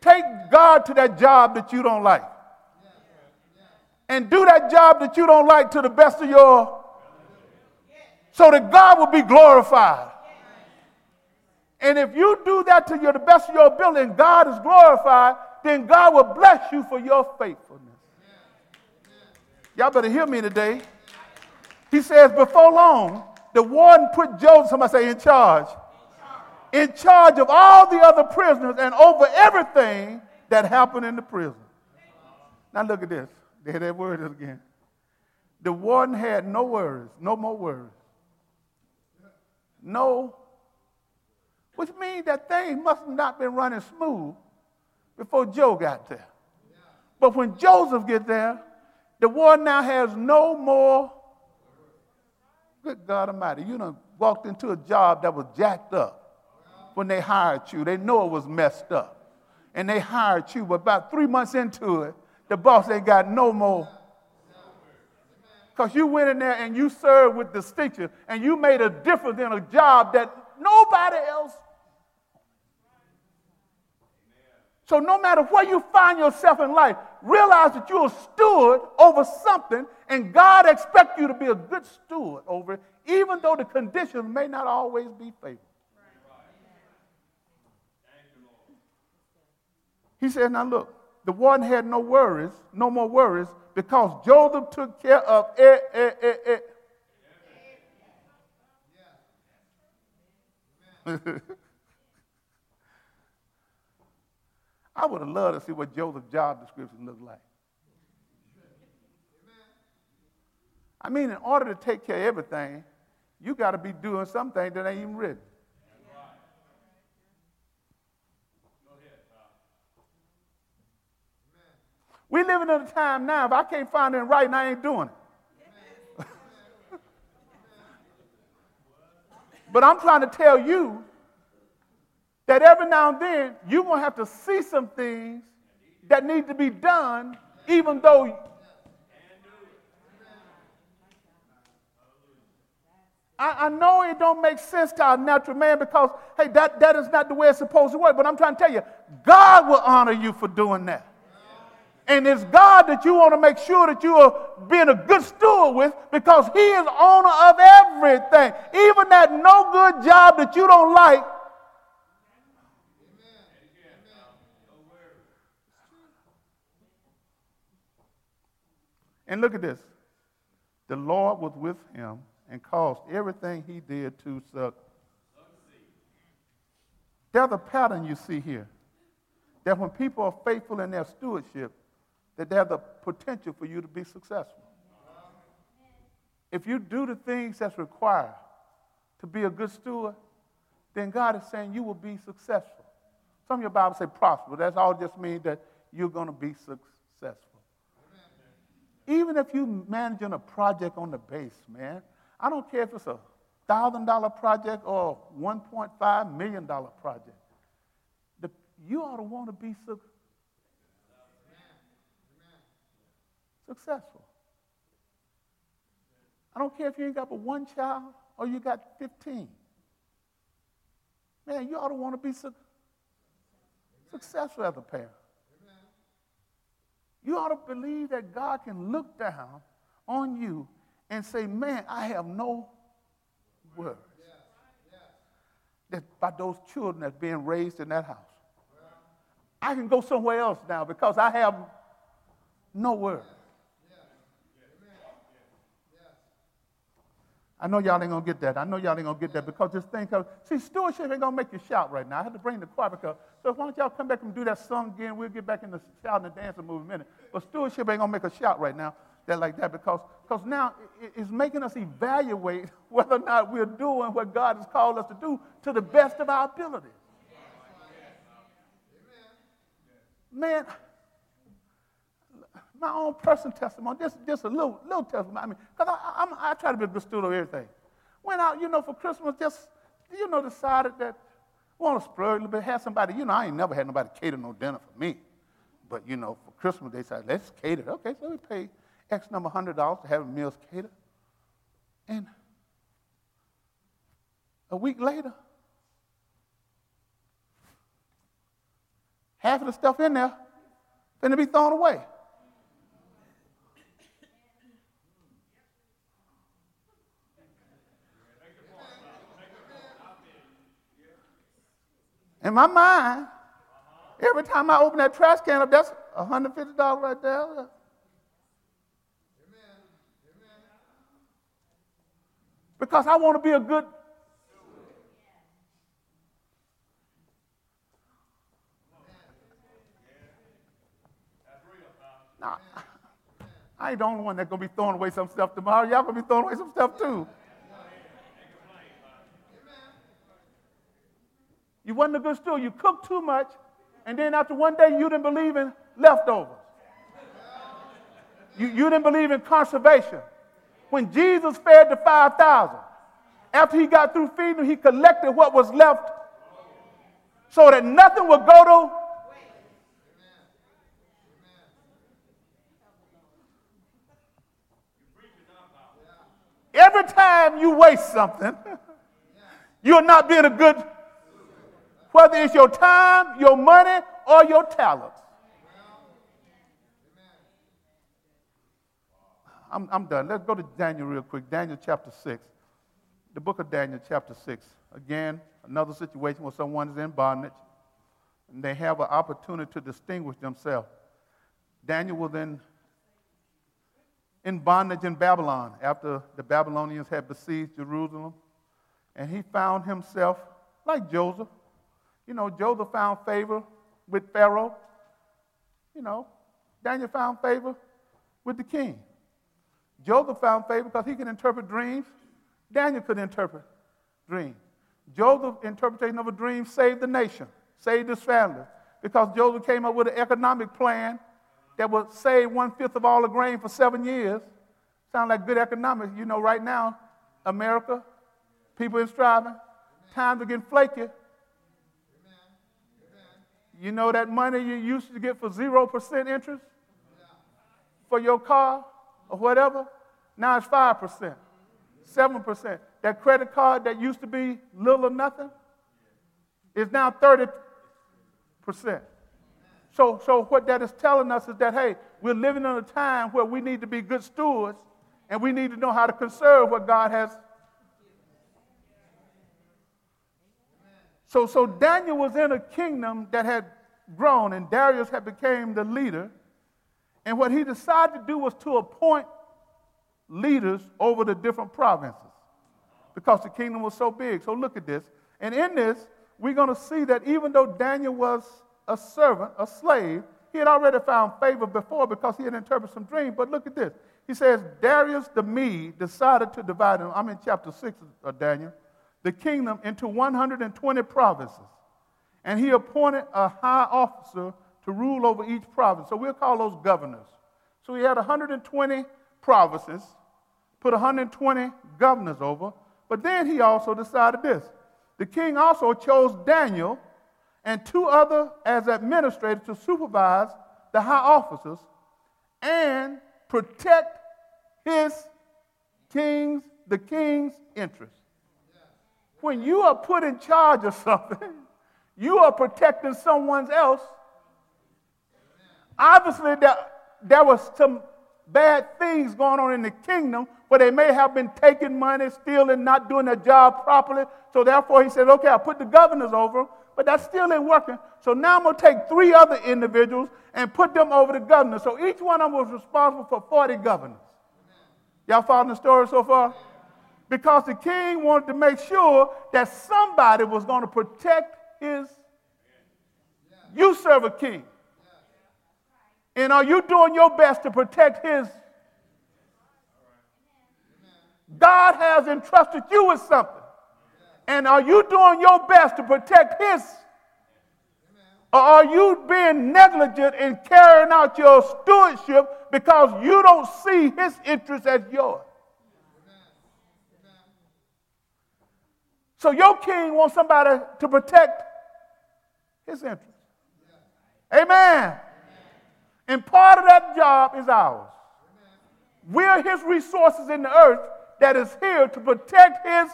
Take God to that job that you don't like. And do that job that you don't like to the best of your so that God will be glorified. And if you do that to your, the best of your ability and God is glorified, then God will bless you for your faithfulness. Y'all better hear me today. He says, before long, the warden put Joseph, somebody say, in charge. In charge of all the other prisoners and over everything that happened in the prison. Now look at this. There that word again. The warden had no words, no more words. No, which means that things must have not been running smooth before Joe got there. But when Joseph gets there, the warden now has no more Good God Almighty, you done walked into a job that was jacked up when they hired you. They know it was messed up. And they hired you, but about three months into it, the boss ain't got no more. Because you went in there and you served with distinction and you made a difference in a job that nobody else So, no matter where you find yourself in life, realize that you're a steward over something, and God expects you to be a good steward over it, even though the conditions may not always be favorable. He said, Now look, the warden had no worries, no more worries, because Joseph took care of it. I would have loved to see what Joseph's job description looked like. I mean, in order to take care of everything, you got to be doing something that ain't even written. We living in a time now, if I can't find it right, I ain't doing it. but I'm trying to tell you that every now and then you're going to have to see some things that need to be done, even though. I, I know it don't make sense to our natural man because, hey, that, that is not the way it's supposed to work. But I'm trying to tell you, God will honor you for doing that. And it's God that you want to make sure that you are being a good steward with because He is owner of everything. Even that no good job that you don't like, And look at this. The Lord was with him and caused everything he did to succeed. There's a pattern you see here. That when people are faithful in their stewardship, that there's a potential for you to be successful. If you do the things that's required to be a good steward, then God is saying you will be successful. Some of your Bible say prosper. That's all just means that you're going to be successful. Even if you're managing a project on the base, man, I don't care if it's a $1,000 project or $1.5 million project. The, you ought to want to be su- successful. I don't care if you ain't got but one child or you got 15. Man, you ought to want to be su- successful as a parent. You ought to believe that God can look down on you and say, Man, I have no words. That by those children that's being raised in that house. I can go somewhere else now because I have no words. I know y'all ain't gonna get that. I know y'all ain't gonna get that because this thing comes. See, stewardship ain't gonna make you shout right now. I had to bring the choir because. So why don't y'all come back and do that song again? We'll get back in the shouting and the dancing move in a minute. But stewardship ain't gonna make us shout right now. That like that because because now it's making us evaluate whether or not we're doing what God has called us to do to the best of our ability. Man, my own personal testimony, just, just a little, little testimony. I mean, because I, I, I, try to be a good student of everything. Went out, you know, for Christmas, just, you know, decided that want to splurge a little bit, have somebody, you know, I ain't never had nobody cater no dinner for me. But, you know, for Christmas, they said, let's cater. Okay, so we pay X number hundred dollars to have meals catered. And a week later, half of the stuff in there going to be thrown away. In my mind, every time I open that trash can up, that's $150 right there. Because I want to be a good Now, I ain't the only one that's going to be throwing away some stuff tomorrow. Y'all going to be throwing away some stuff too. You wasn't a good steward. You cooked too much, and then after one day you didn't believe in leftovers. You, you didn't believe in conservation. When Jesus fed the 5,000, after he got through feeding them, he collected what was left so that nothing would go to waste. Every time you waste something, you're not being a good whether it's your time, your money, or your talents. I'm, I'm done. Let's go to Daniel real quick. Daniel chapter 6. The book of Daniel chapter 6. Again, another situation where someone is in bondage and they have an opportunity to distinguish themselves. Daniel was in, in bondage in Babylon after the Babylonians had besieged Jerusalem. And he found himself, like Joseph, you know, Joseph found favor with Pharaoh. You know, Daniel found favor with the king. Joseph found favor because he could interpret dreams. Daniel could interpret dreams. Joseph's interpretation of a dream saved the nation, saved his family, because Joseph came up with an economic plan that would save one fifth of all the grain for seven years. Sound like good economics. You know, right now, America, people in striving, times are getting flaky. You know that money you used to get for 0% interest for your car or whatever? Now it's 5%, 7%. That credit card that used to be little or nothing is now 30%. So, so what that is telling us is that, hey, we're living in a time where we need to be good stewards and we need to know how to conserve what God has. So, so Daniel was in a kingdom that had grown and Darius had became the leader. And what he decided to do was to appoint leaders over the different provinces because the kingdom was so big. So look at this. And in this, we're going to see that even though Daniel was a servant, a slave, he had already found favor before because he had interpreted some dreams. But look at this. He says, Darius the Mede decided to divide him. I'm in chapter 6 of Daniel, the kingdom into 120 provinces. And he appointed a high officer to rule over each province. So we'll call those governors. So he had 120 provinces, put 120 governors over. But then he also decided this. The king also chose Daniel and two other as administrators to supervise the high officers and protect his king's, the king's interest. When you are put in charge of something, you are protecting someone else. Obviously, there, there was some bad things going on in the kingdom where they may have been taking money, stealing, not doing their job properly. So therefore, he said, okay, I'll put the governors over, but that still ain't working. So now I'm going to take three other individuals and put them over the governors. So each one of them was responsible for 40 governors. Y'all following the story so far? Because the king wanted to make sure that somebody was going to protect his. You serve a king. And are you doing your best to protect his? God has entrusted you with something. And are you doing your best to protect his? Or are you being negligent in carrying out your stewardship because you don't see his interest as yours? So your king wants somebody to protect his interest. Amen. And part of that job is ours. We're his resources in the earth that is here to protect his.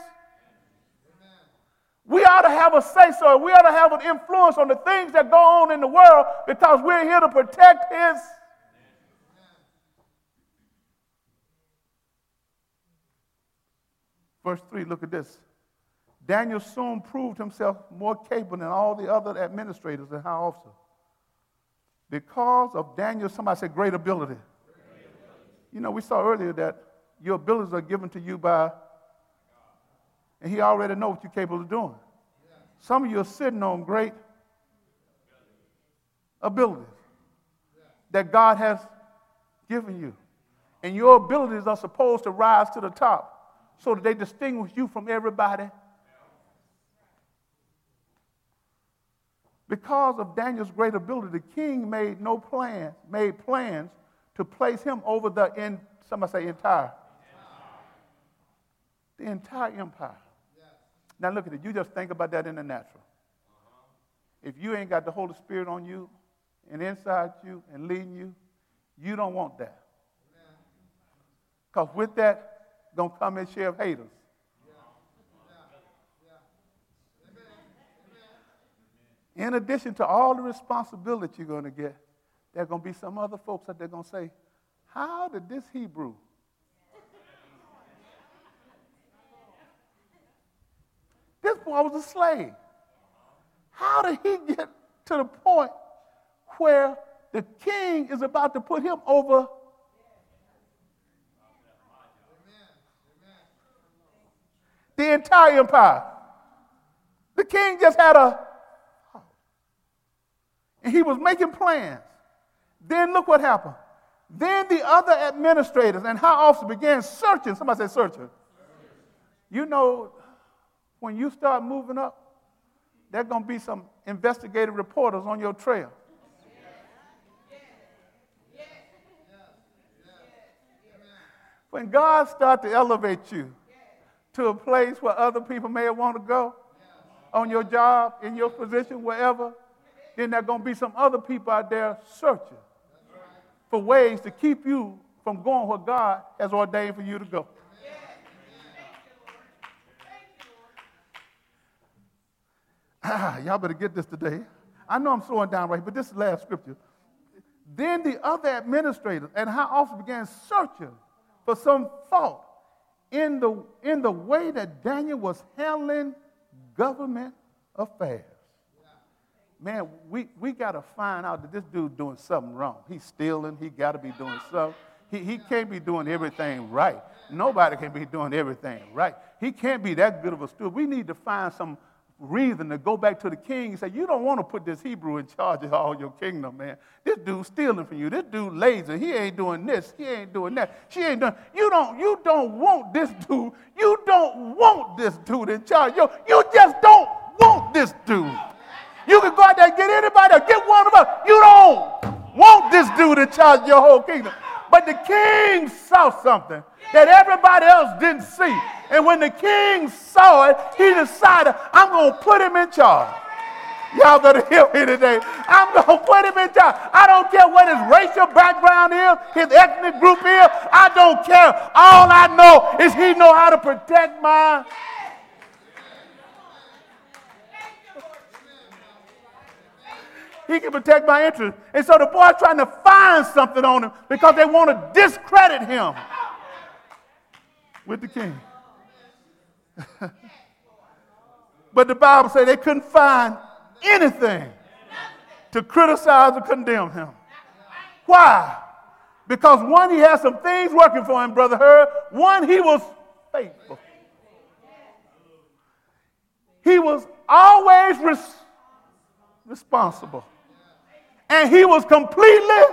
We ought to have a say so. We ought to have an influence on the things that go on in the world because we're here to protect his. Verse 3, look at this. Daniel soon proved himself more capable than all the other administrators and high officers. Because of Daniel, somebody said, great ability. You know, we saw earlier that your abilities are given to you by, God. and he already knows what you're capable of doing. Some of you are sitting on great abilities that God has given you. And your abilities are supposed to rise to the top so that they distinguish you from everybody. Because of Daniel's great ability, the king made no plans, made plans to place him over the, in, somebody say entire the entire empire. Now look at it. You just think about that in the natural. If you ain't got the Holy Spirit on you and inside you and leading you, you don't want that. Because with that, gonna come a share of haters. In addition to all the responsibility you're going to get, there are going to be some other folks that they're going to say, How did this Hebrew This boy was a slave. How did he get to the point where the king is about to put him over? The entire empire. The king just had a, and he was making plans. Then look what happened. Then the other administrators and high officers began searching. Somebody said searching. You know, when you start moving up, there's going to be some investigative reporters on your trail. When God starts to elevate you to a place where other people may want to go, on your job, in your position, wherever, then there are going to be some other people out there searching for ways to keep you from going where God has ordained for you to go. Ah, y'all better get this today. I know I'm slowing down right, but this last scripture. Then the other administrators and high officers began searching for some fault in the, in the way that Daniel was handling government affairs. Man, we, we got to find out that this dude doing something wrong. He's stealing. He got to be doing something. He, he can't be doing everything right. Nobody can be doing everything right. He can't be that good of a steward. We need to find some reason to go back to the king and say, You don't want to put this Hebrew in charge of all your kingdom, man. This dude's stealing from you. This dude lazy. He ain't doing this. He ain't doing that. She ain't doing. You don't, you don't want this dude. You don't want this dude in charge. You, you just don't want this dude. You can go out there and get anybody get one of us. You don't want this dude in charge of your whole kingdom. But the king saw something that everybody else didn't see. And when the king saw it, he decided, I'm going to put him in charge. Y'all better hear me today. I'm going to put him in charge. I don't care what his racial background is, his ethnic group is. I don't care. All I know is he know how to protect my. He can protect my interest. And so the boy's trying to find something on him because they want to discredit him with the king. but the Bible said they couldn't find anything to criticize or condemn him. Why? Because one, he has some things working for him, Brother Hurd. One, he was faithful. He was always res- responsible. And he was completely.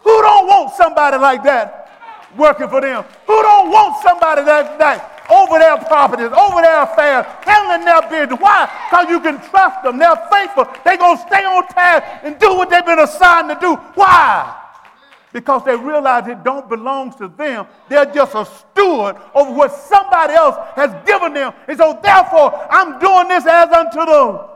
Who don't want somebody like that working for them? Who don't want somebody that, that over their properties, over their affairs, handling their business. Why? Because you can trust them. They're faithful. They're going to stay on task and do what they've been assigned to do. Why? Because they realize it don't belong to them. They're just a steward over what somebody else has given them. And so therefore, I'm doing this as unto the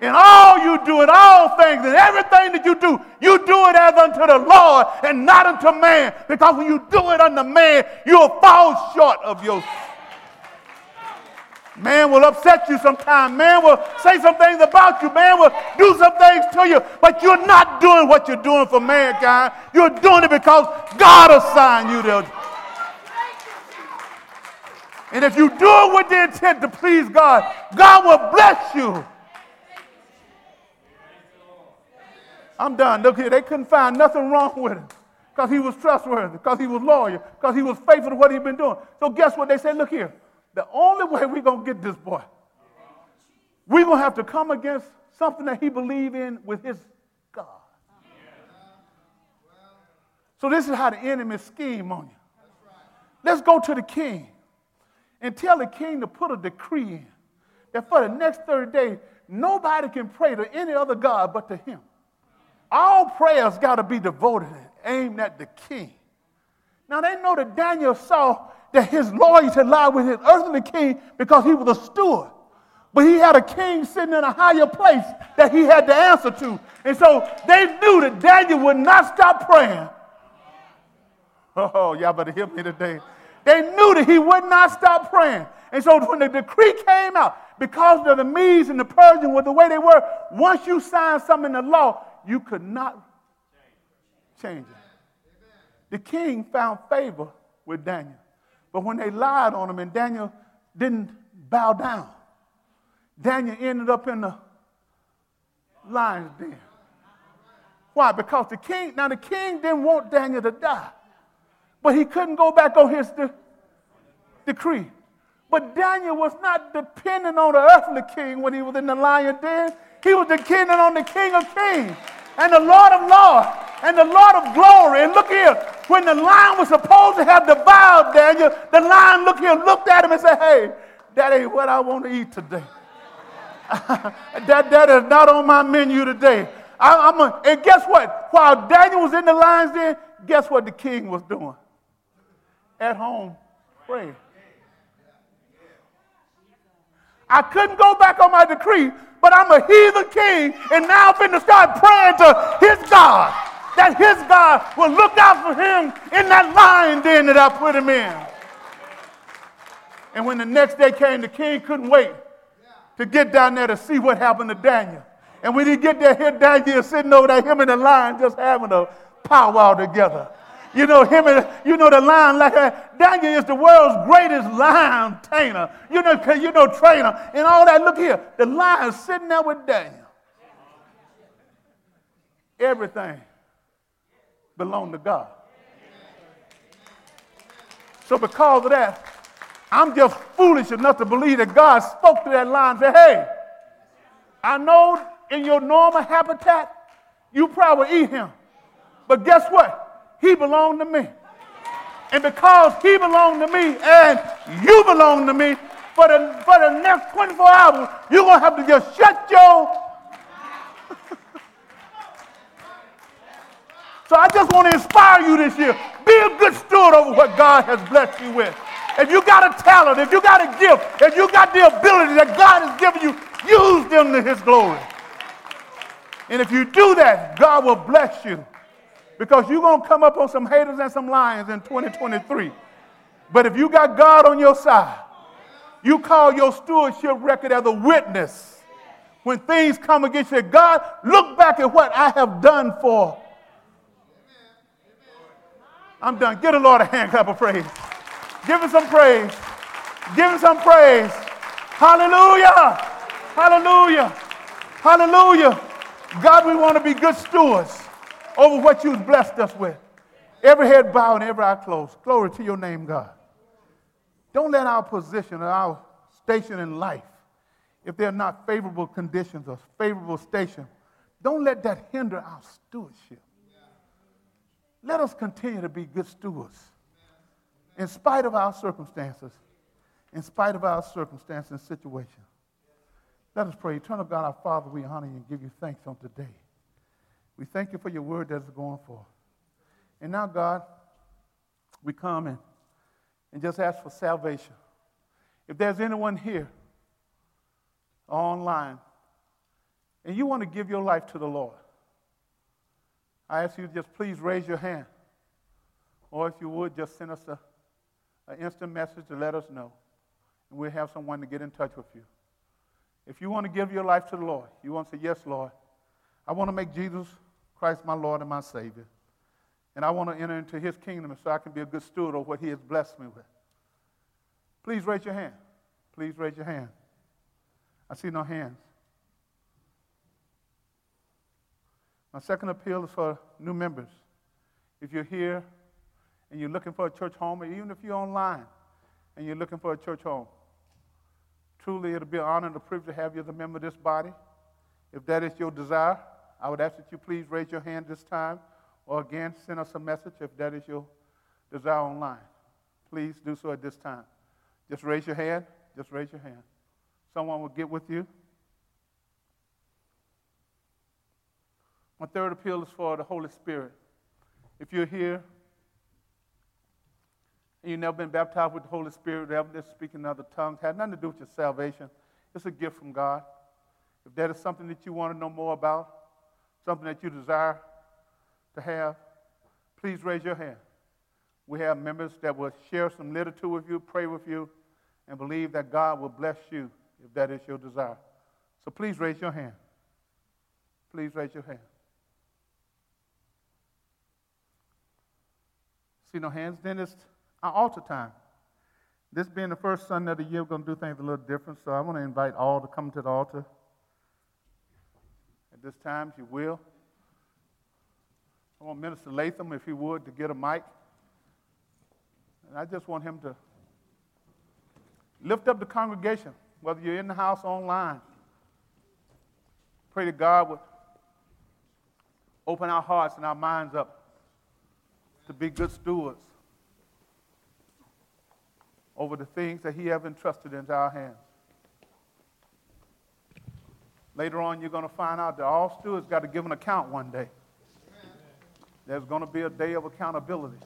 in all you do, in all things, in everything that you do, you do it as unto the Lord and not unto man. Because when you do it unto man, you'll fall short of your. Man will upset you sometimes. Man will say some things about you. Man will do some things to you. But you're not doing what you're doing for mankind. You're doing it because God assigned you to. And if you do it with the intent to please God, God will bless you. I'm done. Look here, they couldn't find nothing wrong with him because he was trustworthy, because he was loyal, because he was faithful to what he'd been doing. So guess what? They said, look here, the only way we're going to get this boy, we're going to have to come against something that he believed in with his God. So this is how the enemy scheme on you. Let's go to the king and tell the king to put a decree in that for the next 30 days, nobody can pray to any other God but to him. All prayers got to be devoted and aimed at the king. Now they know that Daniel saw that his loyalty lied with his earthly king because he was a steward. But he had a king sitting in a higher place that he had to answer to. And so they knew that Daniel would not stop praying. Oh, y'all better hear me today. They knew that he would not stop praying. And so when the decree came out, because of the Medes and the Persians were the way they were, once you sign something in the law, you could not change it. The king found favor with Daniel. But when they lied on him and Daniel didn't bow down, Daniel ended up in the lion's den. Why? Because the king, now the king didn't want Daniel to die, but he couldn't go back on his de- decree. But Daniel was not dependent on the earthly king when he was in the lion den. He was dependent on the King of Kings and the Lord of Lords and the Lord of glory. And look here, when the lion was supposed to have devoured Daniel, the lion look here, looked at him and said, Hey, that ain't what I want to eat today. that, that is not on my menu today. I, am a, and guess what? While Daniel was in the lion's den, guess what the king was doing? At home, praying. I couldn't go back on my decree, but I'm a heathen king, and now I'm going to start praying to his God, that his God will look out for him in that lion den that I put him in. And when the next day came, the king couldn't wait to get down there to see what happened to Daniel. And when he get there, here Daniel sitting over there, him and the lion just having a powwow together. You know, him and, you know, the lion, like uh, Daniel is the world's greatest lion tamer. You know, cause you know, trainer and all that. Look here, the lion sitting there with Daniel. Everything belonged to God. So because of that, I'm just foolish enough to believe that God spoke to that lion and said, hey, I know in your normal habitat, you probably eat him. But guess what? He belonged to me. And because he belonged to me and you belong to me, for the, for the next 24 hours, you're going to have to just shut your. so I just want to inspire you this year. Be a good steward over what God has blessed you with. If you got a talent, if you got a gift, if you got the ability that God has given you, use them to his glory. And if you do that, God will bless you. Because you're going to come up on some haters and some lions in 2023. But if you got God on your side, you call your stewardship record as a witness. When things come against you, God, look back at what I have done for. I'm done. Give the Lord a hand clap of praise. Give him some praise. Give him some praise. Hallelujah. Hallelujah. Hallelujah. God, we want to be good stewards over what you've blessed us with. Every head bowed and every eye closed. Glory to your name, God. Don't let our position or our station in life, if they're not favorable conditions or favorable station, don't let that hinder our stewardship. Let us continue to be good stewards in spite of our circumstances, in spite of our circumstances and situations. Let us pray. Eternal God, our Father, we honor you and give you thanks on today. We thank you for your word that is going forth. And now, God, we come in and just ask for salvation. If there's anyone here online and you want to give your life to the Lord, I ask you to just please raise your hand. Or if you would, just send us a, an instant message to let us know. And we'll have someone to get in touch with you. If you want to give your life to the Lord, you want to say, Yes, Lord, I want to make Jesus Christ my Lord and my Savior. And I want to enter into his kingdom so I can be a good steward of what he has blessed me with. Please raise your hand. Please raise your hand. I see no hands. My second appeal is for new members. If you're here and you're looking for a church home, or even if you're online and you're looking for a church home, truly it'll be an honor and a privilege to have you as a member of this body. If that is your desire, I would ask that you please raise your hand this time, or again, send us a message if that is your desire online. Please do so at this time. Just raise your hand. Just raise your hand. Someone will get with you. My third appeal is for the Holy Spirit. If you're here and you've never been baptized with the Holy Spirit, never been speaking in other tongues, had nothing to do with your salvation. It's a gift from God. If that is something that you want to know more about, something that you desire to have, please raise your hand. We have members that will share some literature with you, pray with you, and believe that God will bless you if that is your desire. So please raise your hand. Please raise your hand. See no hands? Then it's our altar time. This being the first Sunday of the year, we're going to do things a little different. So I want to invite all to come to the altar. At this time, if you will. I want Minister Latham, if he would, to get a mic. And I just want him to lift up the congregation, whether you're in the house or online. Pray that God would open our hearts and our minds up to be good stewards over the things that He has entrusted into our hands. Later on, you're going to find out that all stewards got to give an account one day. There's going to be a day of accountability.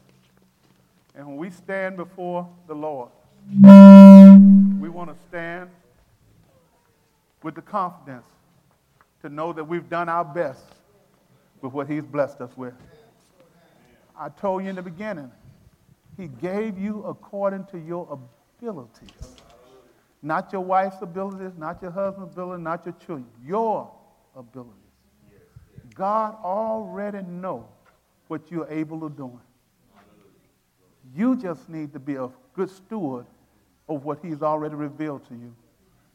And when we stand before the Lord, we want to stand with the confidence to know that we've done our best with what He's blessed us with. I told you in the beginning, He gave you according to your abilities. Not your wife's abilities, not your husband's ability, not your children, your abilities. God already know what you're able to do. You just need to be a good steward of what he's already revealed to you.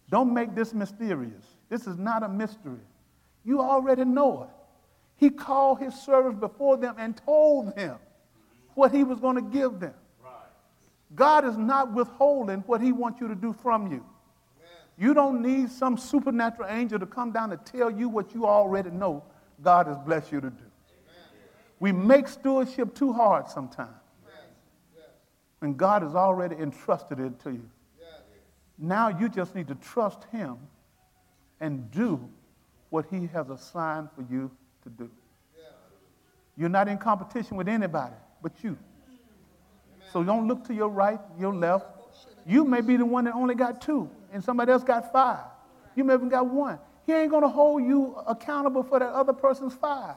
Don't make this mysterious. This is not a mystery. You already know it. He called his servants before them and told them what he was going to give them. God is not withholding what he wants you to do from you. You don't need some supernatural angel to come down and tell you what you already know God has blessed you to do. We make stewardship too hard sometimes. And God has already entrusted it to you. Now you just need to trust him and do what he has assigned for you to do. You're not in competition with anybody but you. So don't look to your right, your left, You may be the one that only got two, and somebody else got five. You may have got one. He ain't going to hold you accountable for that other person's five.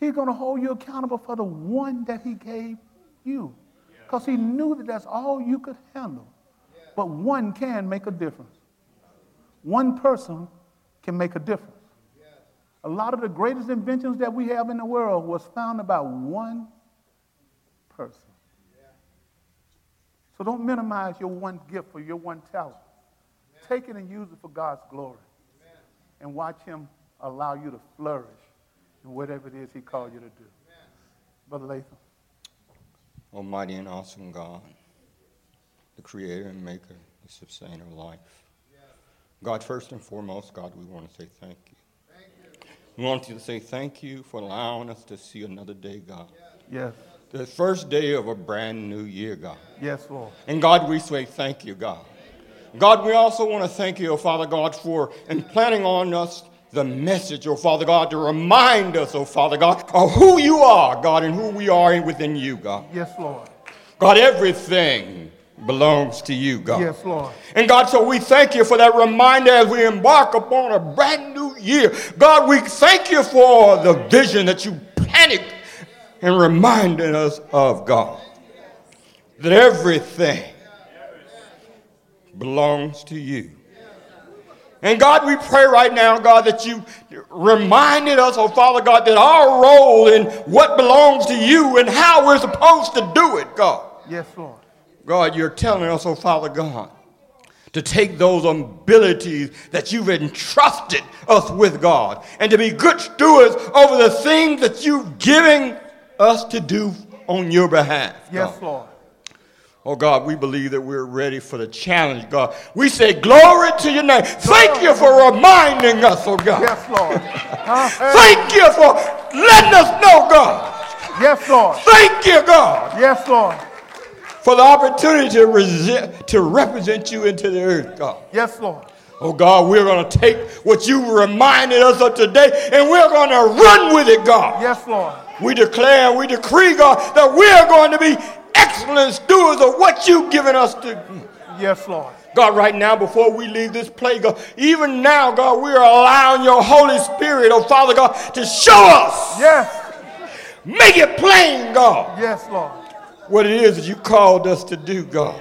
He's going to hold you accountable for the one that he gave you. Because he knew that that's all you could handle. But one can make a difference. One person can make a difference. A lot of the greatest inventions that we have in the world was found about one person. So don't minimize your one gift or your one talent. Take it and use it for God's glory. And watch him allow you to flourish in whatever it is he called you to do. Brother Latham. Almighty and awesome God, the creator and maker, the sustainer of life. God, first and foremost, God, we want to say thank you. We want you to say thank you for allowing us to see another day, God. Yes. The first day of a brand new year, God. Yes, Lord. And God, we say thank you, God. God, we also want to thank you, oh Father God, for implanting on us the message, oh Father God, to remind us, oh Father God, of who you are, God, and who we are within you, God. Yes, Lord. God, everything belongs to you, God. Yes, Lord. And God, so we thank you for that reminder as we embark upon a brand new year. God, we thank you for the vision that you planted and reminded us of, God. That everything belongs to you. And God, we pray right now, God, that you reminded us, oh Father God, that our role in what belongs to you and how we're supposed to do it, God. Yes, Lord. God, you're telling us, oh Father God, to take those abilities that you've entrusted us with, God, and to be good stewards over the things that you've given us to do on your behalf. Yes, Lord. Oh God, we believe that we're ready for the challenge, God. We say glory to your name. Thank you for reminding us, oh God. Yes, Lord. Huh? Thank you for letting us know, God. Yes, Lord. Thank you, God, Yes, Lord. for the opportunity to, resi- to represent you into the earth, God. Yes, Lord. Oh God, we're going to take what you reminded us of today and we're going to run with it, God. Yes, Lord. We declare and we decree, God, that we are going to be excellent stewards of what you've given us to. Mm. Yes, Lord. God, right now, before we leave this place, God, even now, God, we are allowing your Holy Spirit, oh Father God, to show us, Yes. make it plain, God, Yes, Lord. what it is that you called us to do, God.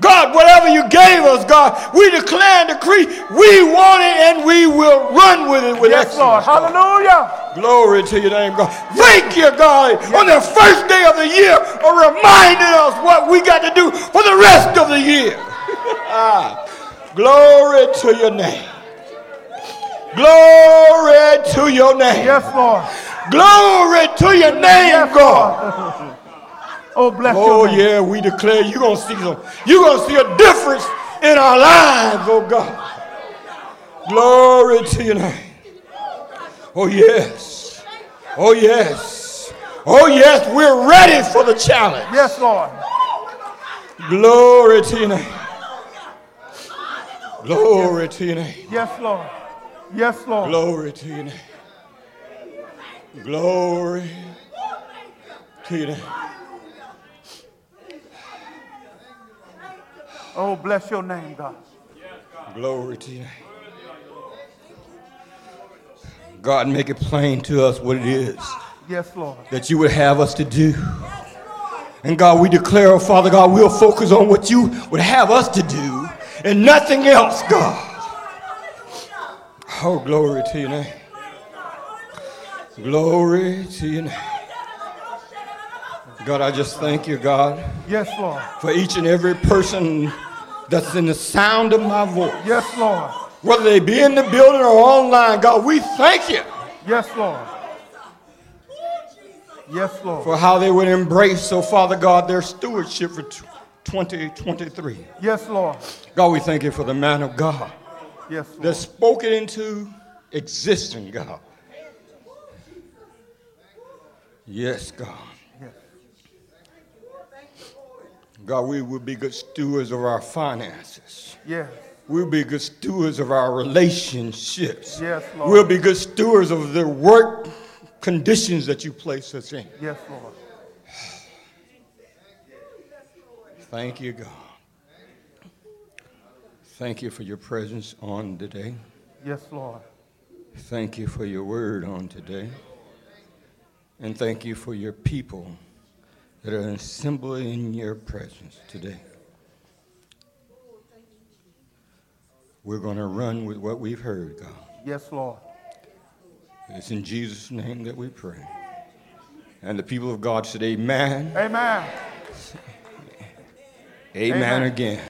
God, whatever you gave us, God, we declare and decree, we want it and we will run with it with Yes, Lord. excellence. God. Hallelujah. Glory to your name, God. Thank you, God, on the first day of the year, for reminding us what we got to do for the rest of the year. Ah, Glory to your name. Glory to your name. Yes, Lord. Glory to your name, Yes, God. Oh, bless Oh your name. yeah, we declare you're gonna see some, you're gonna see a difference in our lives, oh God. Glory to your name. Oh yes. Oh yes. Oh yes, we're ready for the challenge. Yes, Lord. Glory to your name. Glory to your name. Yes, Lord. Yes, Lord. Glory to your name. Glory to your name. Oh, bless your name, God. Glory to your name. God, make it plain to us what it is Yes, Lord. that you would have us to do. And God, we declare, oh Father God, we'll focus on what you would have us to do and nothing else, God. Oh, glory to your name. Glory to your name. God, I just thank you, God, Yes, Lord. for each and every person that's in the sound of my voice. Yes, Lord. Whether they be in the building or online, God, we thank you Yes, Lord. Yes, Lord. for how they would embrace, so Father God, their stewardship for 2023. Yes, Lord. God, we thank you for the man of God Yes, that Lord. spoke it into existence, God. Yes, God. Yes. God, we will be good stewards of our finances. Yes. We'll be good stewards of our relationships. Yes, Lord. We'll be good stewards of the work conditions that you place us in. Yes, Lord. Thank you, God. Thank you for your presence on today. Yes, Lord. Thank you for your word on today. And thank you for your people that are assembled in your presence today. We're going to run with what we've heard, God. Yes, Lord. It's in Jesus' name that we pray. And the people of God said, Amen. Amen. Amen, Amen. again.